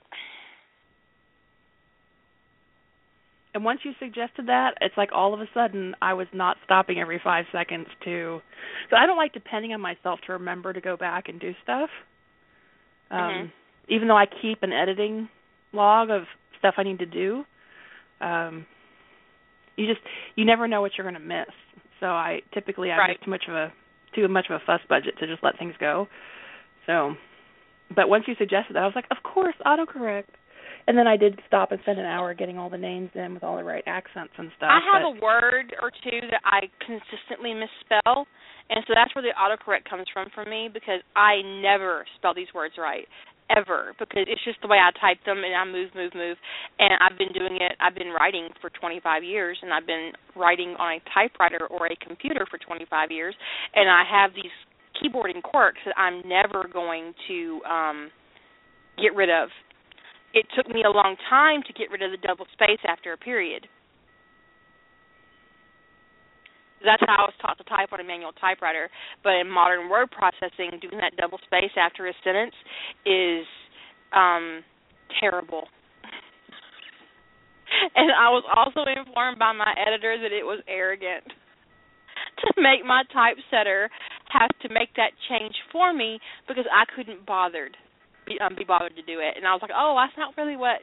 and once you suggested that, it's like all of a sudden I was not stopping every five seconds to. So I don't like depending on myself to remember to go back and do stuff. Um,
mm-hmm.
Even though I keep an editing log of stuff I need to do, um, you just you never know what you're going to miss. So I typically I
right.
have too much of a too much of a fuss budget to just let things go. So, but once you suggested that, I was like, of course, autocorrect and then I did stop and spend an hour getting all the names in with all the right accents and stuff.
I have
but...
a word or two that I consistently misspell, and so that's where the autocorrect comes from for me because I never spell these words right ever because it's just the way I type them and I move, move, move. And I've been doing it. I've been writing for 25 years, and I've been writing on a typewriter or a computer for 25 years, and I have these keyboarding quirks that I'm never going to um get rid of it took me a long time to get rid of the double space after a period. That's how I was taught to type on a manual typewriter. But in modern word processing, doing that double space after a sentence is um, terrible. and I was also informed by my editor that it was arrogant to make my typesetter have to make that change for me because I couldn't bothered be, um, be bothered to do it. And I was like, oh, that's not really what.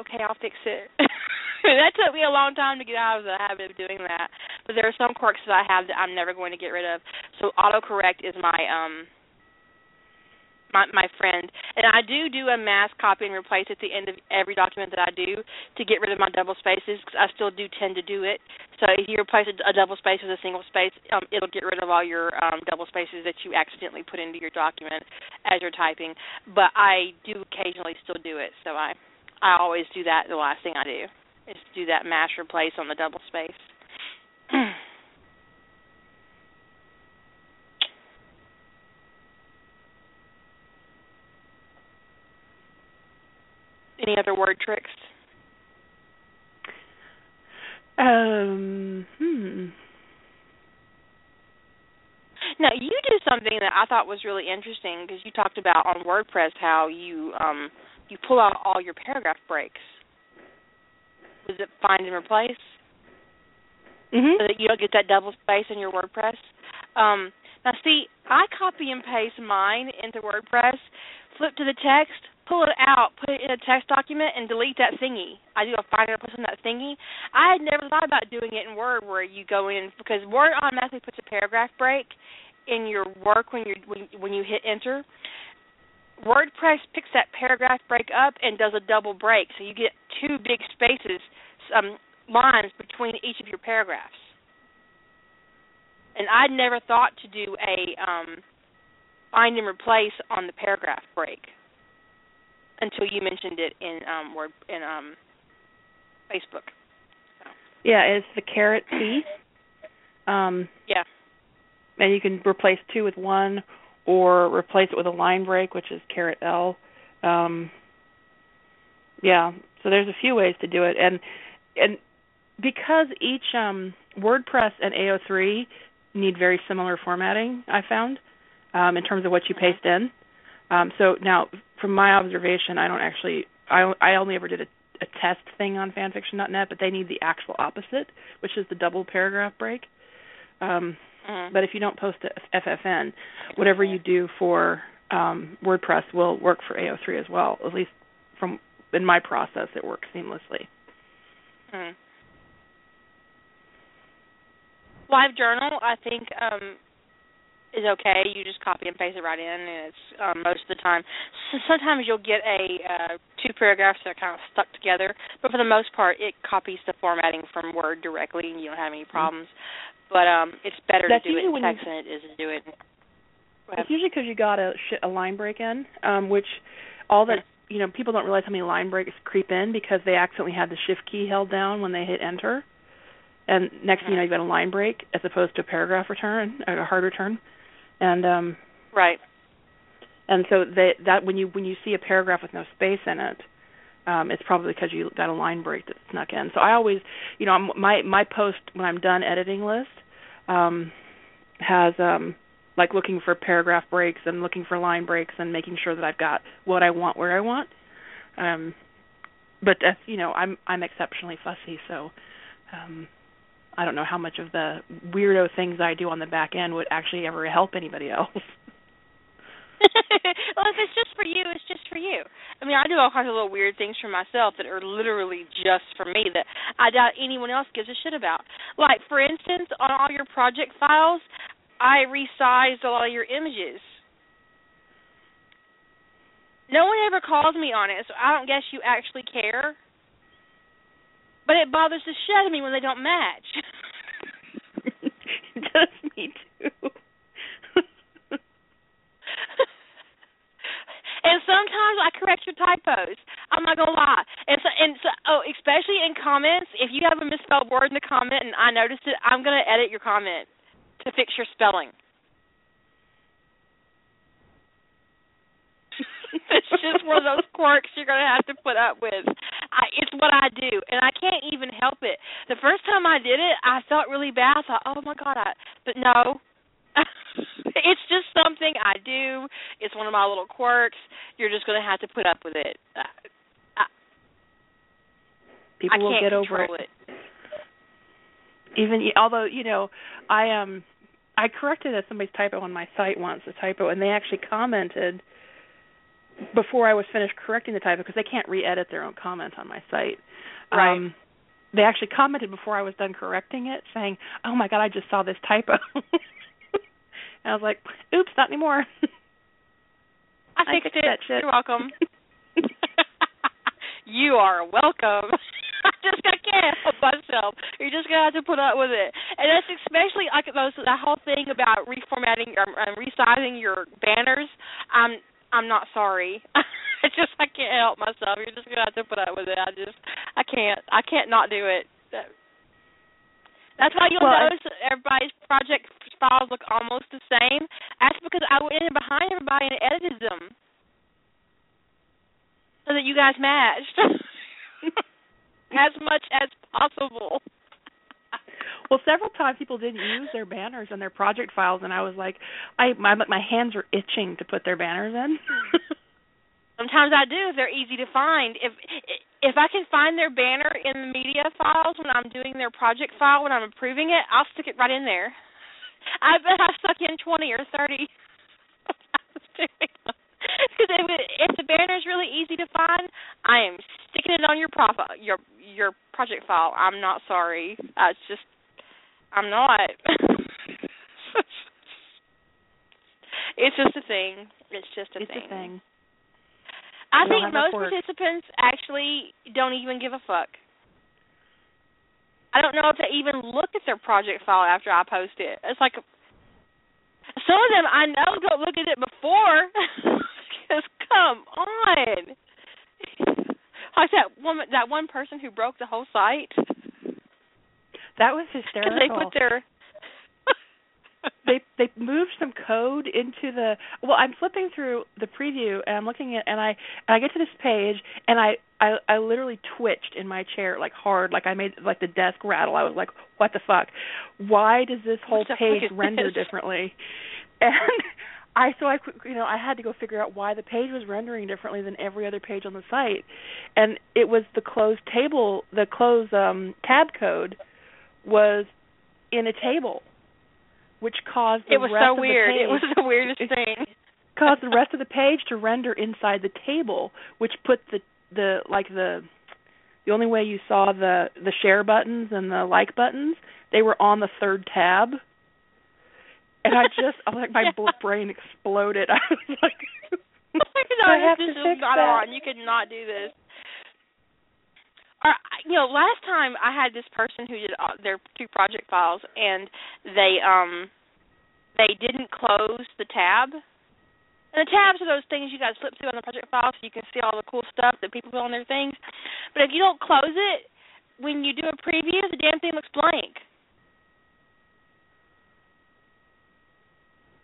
Okay, I'll fix it. that took me a long time to get out of the habit of doing that. But there are some quirks that I have that I'm never going to get rid of. So autocorrect is my um my my friend. And I do do a mass copy and replace at the end of every document that I do to get rid of my double spaces because I still do tend to do it. So if you replace a, a double space with a single space, um, it'll get rid of all your um, double spaces that you accidentally put into your document as you're typing. But I do occasionally still do it. So I I always do that. The last thing I do is do that mass replace on the double space. Any other word tricks?
Um, hmm.
Now you do something that I thought was really interesting because you talked about on WordPress how you um you pull out all your paragraph breaks. Was it find and replace?
Mm-hmm.
So that you don't get that double space in your WordPress. Um, now see, I copy and paste mine into WordPress, flip to the text, pull it out, put it in a text document, and delete that thingy. I do a find and replace on that thingy. I had never thought about doing it in Word, where you go in because Word automatically puts a paragraph break in your work when you when, when you hit enter. WordPress picks that paragraph break up and does a double break, so you get two big spaces, um, lines between each of your paragraphs. And I'd never thought to do a um, find and replace on the paragraph break until you mentioned it in um word in um Facebook. So.
Yeah, it's the caret T. Um
yeah.
And you can replace two with one or replace it with a line break, which is caret L. Um yeah, so there's a few ways to do it and and because each um WordPress and AO3 need very similar formatting. I found um, in terms of what you paste in. Um, so now, from my observation, I don't actually. I I only ever did a, a test thing on fanfiction.net, but they need the actual opposite, which is the double paragraph break. Um,
Mhm.
but if you don't post to FFN, whatever you do for um, WordPress will work for AO3 as well. At least from in my process, it works seamlessly.
Hmm. LiveJournal, I think, um, is okay. You just copy and paste it right in, and it's um, most of the time. So sometimes you'll get a uh, two paragraphs that are kind of stuck together, but for the most part, it copies the formatting from Word directly, and you don't have any problems. But um, it's better
That's
to do it
usually
in
when you-
text than it is to do it. in-
It's usually because you got a sh- a line break in, um, which all that you know people don't realize how many line breaks creep in because they accidentally had the shift key held down when they hit enter, and next thing you know you've got a line break as opposed to a paragraph return, a hard return, and um,
Right.
and so they, that when you when you see a paragraph with no space in it, um, it's probably because you got a line break that snuck in. So I always, you know, I'm, my my post when I'm done editing list um, has um, like looking for paragraph breaks and looking for line breaks and making sure that I've got what I want where I want. Um, but that's you know I'm I'm exceptionally fussy, so um, I don't know how much of the weirdo things I do on the back end would actually ever help anybody else.
well, if it's just for you, it's just for you. I mean, I do all kinds of little weird things for myself that are literally just for me that I doubt anyone else gives a shit about. Like, for instance, on all your project files, I resized a lot of your images. No one ever calls me on it, so I don't guess you actually care. But it bothers the shit out of me when they don't match.
it does me too.
and sometimes I correct your typos. I'm not gonna lie. And so, and so, oh, especially in comments, if you have a misspelled word in the comment and I noticed it, I'm gonna edit your comment to fix your spelling. it's just one of those quirks you're gonna have to put up with. I, it's what I do, and I can't even help it. The first time I did it, I felt really bad. I thought, oh my god, I, but no, it's just something I do. It's one of my little quirks. You're just going to have to put up with it. Uh,
People
I
will get over
control it.
Even although you know, I um, I corrected a somebody's typo on my site once, a typo, and they actually commented before I was finished correcting the typo because they can't re-edit their own comment on my site.
Right.
Um, they actually commented before I was done correcting it, saying, "Oh my god, I just saw this typo." and I was like, "Oops, not anymore."
I
I
fixed
fixed
it.
that shit.
You're welcome. you are welcome. I just I can't help myself. You're just gonna have to put up with it, and that's especially like those that whole thing about reformatting or um, resizing your banners. I'm I'm not sorry. I just I can't help myself. You're just gonna have to put up with it. I just I can't I can't not do it. That's why you'll
Well,
notice that everybody's project files look almost the same. That's because I went in behind everybody and edited them so that you guys matched as much as possible.
Well, several times people didn't use their banners in their project files, and I was like, I my my hands are itching to put their banners in.
Sometimes I do if they're easy to find. If if I can find their banner in the media files when I'm doing their project file when I'm approving it, I'll stick it right in there. I bet I stuck in twenty or thirty. Because if, if the banner is really easy to find, I am sticking it on your profile, your your project file. I'm not sorry. It's just I'm not. it's just a thing. It's just a
it's
thing.
a thing.
I
all
think most participants actually don't even give a fuck. I don't know if they even look at their project file after I post it. It's like some of them I know don't look at it before. Because come on, like that woman, that one person who broke the whole site
That was
because
hysterical.
they put their
they they moved some code into the well i'm flipping through the preview and i'm looking at and i and i get to this page and i i i literally twitched in my chair like hard. Like i made like the desk rattle. I was like what the fuck? Why does this whole page render differently? And i so i you know i had to go figure out why the page was rendering differently than every other page on the site. And it was the closed table the closed um tab code was in a table which caused the
it was
rest
so
of the
weird.
page
It was the weirdest thing.
caused the rest of the page to render inside the table, which put the the like the the only way you saw the the share buttons and the like buttons, they were on the third tab. And I just I was like my
Yeah.
brain exploded. I was like
no,
I have
this
to
is
fix
not
that.
on. You could not do this. Or you know, last time I had this person who did uh, their two project files, and they um they didn't close the tab. And the tabs are those things you guys flip through on the project file so you can see all the cool stuff that people put on their things. But if you don't close it, when you do a preview, the damn thing looks blank.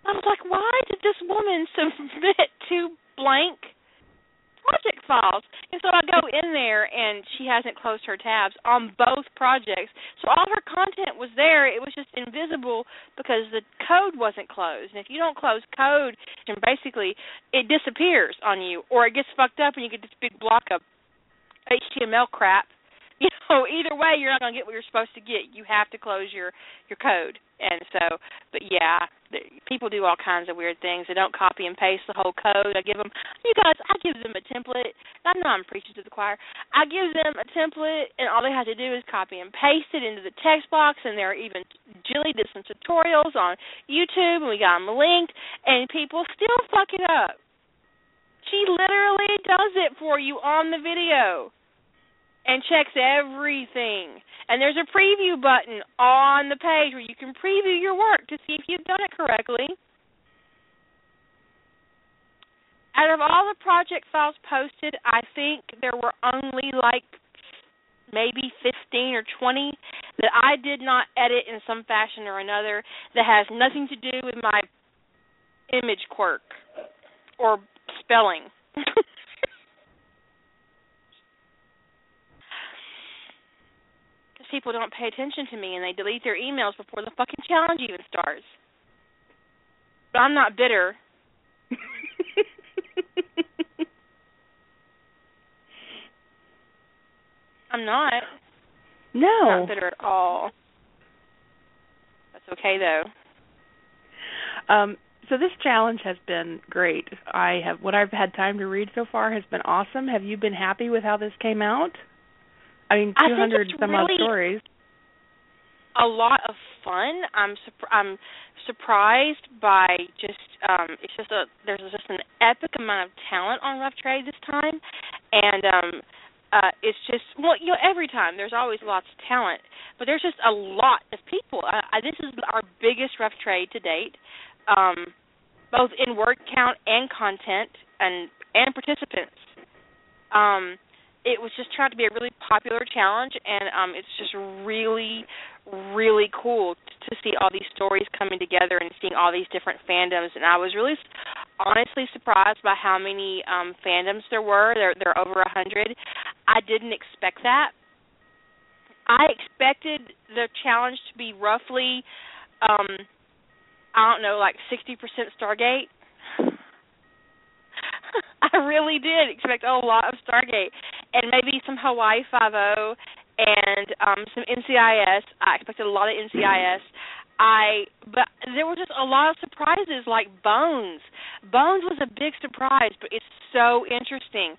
I was like, why did this woman submit two blank project files? And so I go in there and she hasn't closed her tabs on both projects. So all her content was there. It was just invisible because the code wasn't closed. And if you don't close code, then basically it disappears on you or it gets fucked up and you get this big block of HTML crap. You know, either way you're not going to get what you're supposed to get. You have to close your your code. And so, but yeah, the, people do all kinds of weird things. They don't copy and paste the whole code. I give them, you guys, I give them a template. I know I'm preaching to the choir. I give them a template, and all they have to do is copy and paste it into the text box. And they're even Jilly did some tutorials on YouTube, and we got them linked, and people still fuck it up. She literally does it for you on the video and checks everything. And there's a preview button on the page where you can preview your work to see if you've done it correctly. Out of all the project files posted, I think there were only like maybe 15 or 20 that I did not edit in some fashion or another that has nothing to do with my image quirk or spelling. Because people don't pay attention to me and they delete their emails before the fucking challenge even starts. But I'm not bitter. I'm not. No. I'm
no.
not bitter at all. That's okay though.
Um, so this challenge has been great. I have what I've had time to read so far has been awesome. Have you been happy with how this came out? I mean, two
think it's
some odd
really-
stories.
a lot of fun. I'm I'm surprised by just um it's just a there's just an epic amount of talent on Rough Trade this time, and um uh it's just well you know every time there's always lots of talent, but there's just a lot of people. I, I, this is our biggest Rough Trade to date, um both in word count and content and and participants. Um it was just turned out to be a really popular challenge and um it's just really really cool to see all these stories coming together and seeing all these different fandoms. And I was really honestly surprised by how many um fandoms there were. There there are over a hundred. I didn't expect that. I expected the challenge to be roughly um I don't know like 60% Stargate. I really did expect a lot of Stargate and maybe some Hawaii Five O and um some NCIS. I expected a lot of NCIS. I but there were just a lot of surprises like Bones. Bones was a big surprise, but it's so interesting.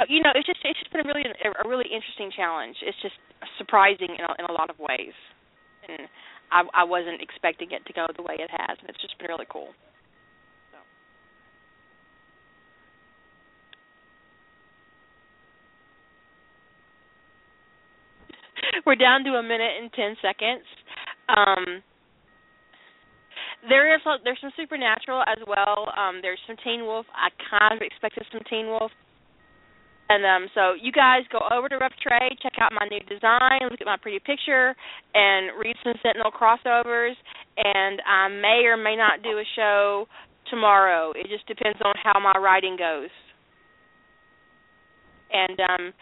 Uh, You know, it's just it's just been a really a really interesting challenge. It's just surprising in a, in a lot of ways, and I I wasn't expecting it to go the way it has, and it's just been really cool. We're down to a minute and ten seconds. Um, there is there's some supernatural as well. Um, there's some Teen Wolf. I kind of expected some Teen Wolf. And um, so you guys go over to Rough Trade, check out my new design, look at my pretty picture, and read some Sentinel crossovers. and I may or may not do a show tomorrow. It just depends on how my writing goes. And um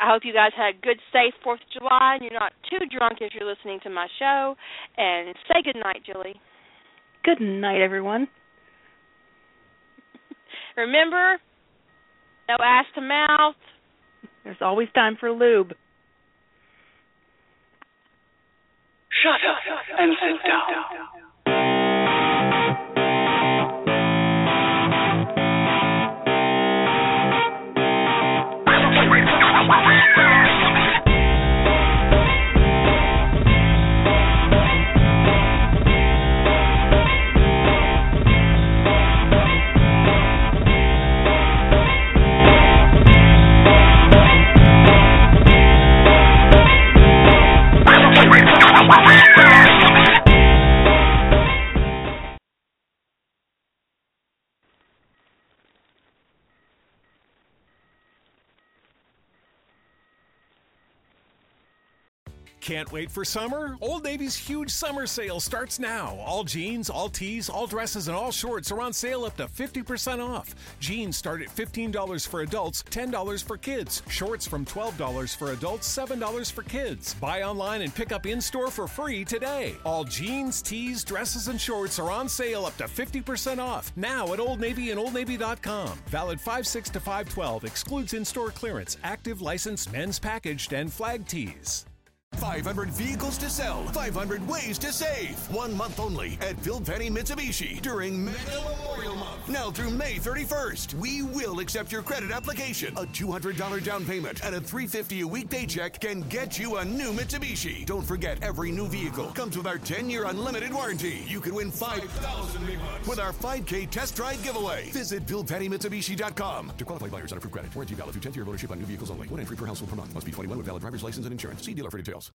I hope you guys had a good, safe Fourth of July, and you're not too drunk as you're listening to my show. And say good night, Julie.
Good night, everyone.
Remember, no ass to mouth.
There's always time for lube.
Shut up and sit down. Why?
Can't wait for summer? Old Navy's huge summer sale starts now. All jeans, all tees, all dresses, and all shorts are on sale up to 50% off. Jeans start at $15 for adults, $10 for kids. Shorts from $12 for adults, $7 for kids. Buy online and pick up in store for free today. All jeans, tees, dresses, and shorts are on sale up to 50% off now at Old Navy and OldNavy.com. Valid 5 6 to 512 excludes in store clearance, active licensed men's packaged, and flag tees.
500 vehicles to sell, 500 ways to save. One month only at Bill Penny Mitsubishi during Mega Memorial Month. Now through May 31st, we will accept your credit application. A $200 down payment and a 350 a week paycheck can get you a new Mitsubishi. Don't forget, every new vehicle comes with our 10-year unlimited warranty. You can win 5,000 big bucks with our 5K test drive giveaway. Visit BillPennyMitsubishi.com. To qualify buyers on approved credit, warranty valid through 10th year of ownership on new vehicles only. One entry per household per month. Must be 21 with valid driver's license and insurance. See dealer for details.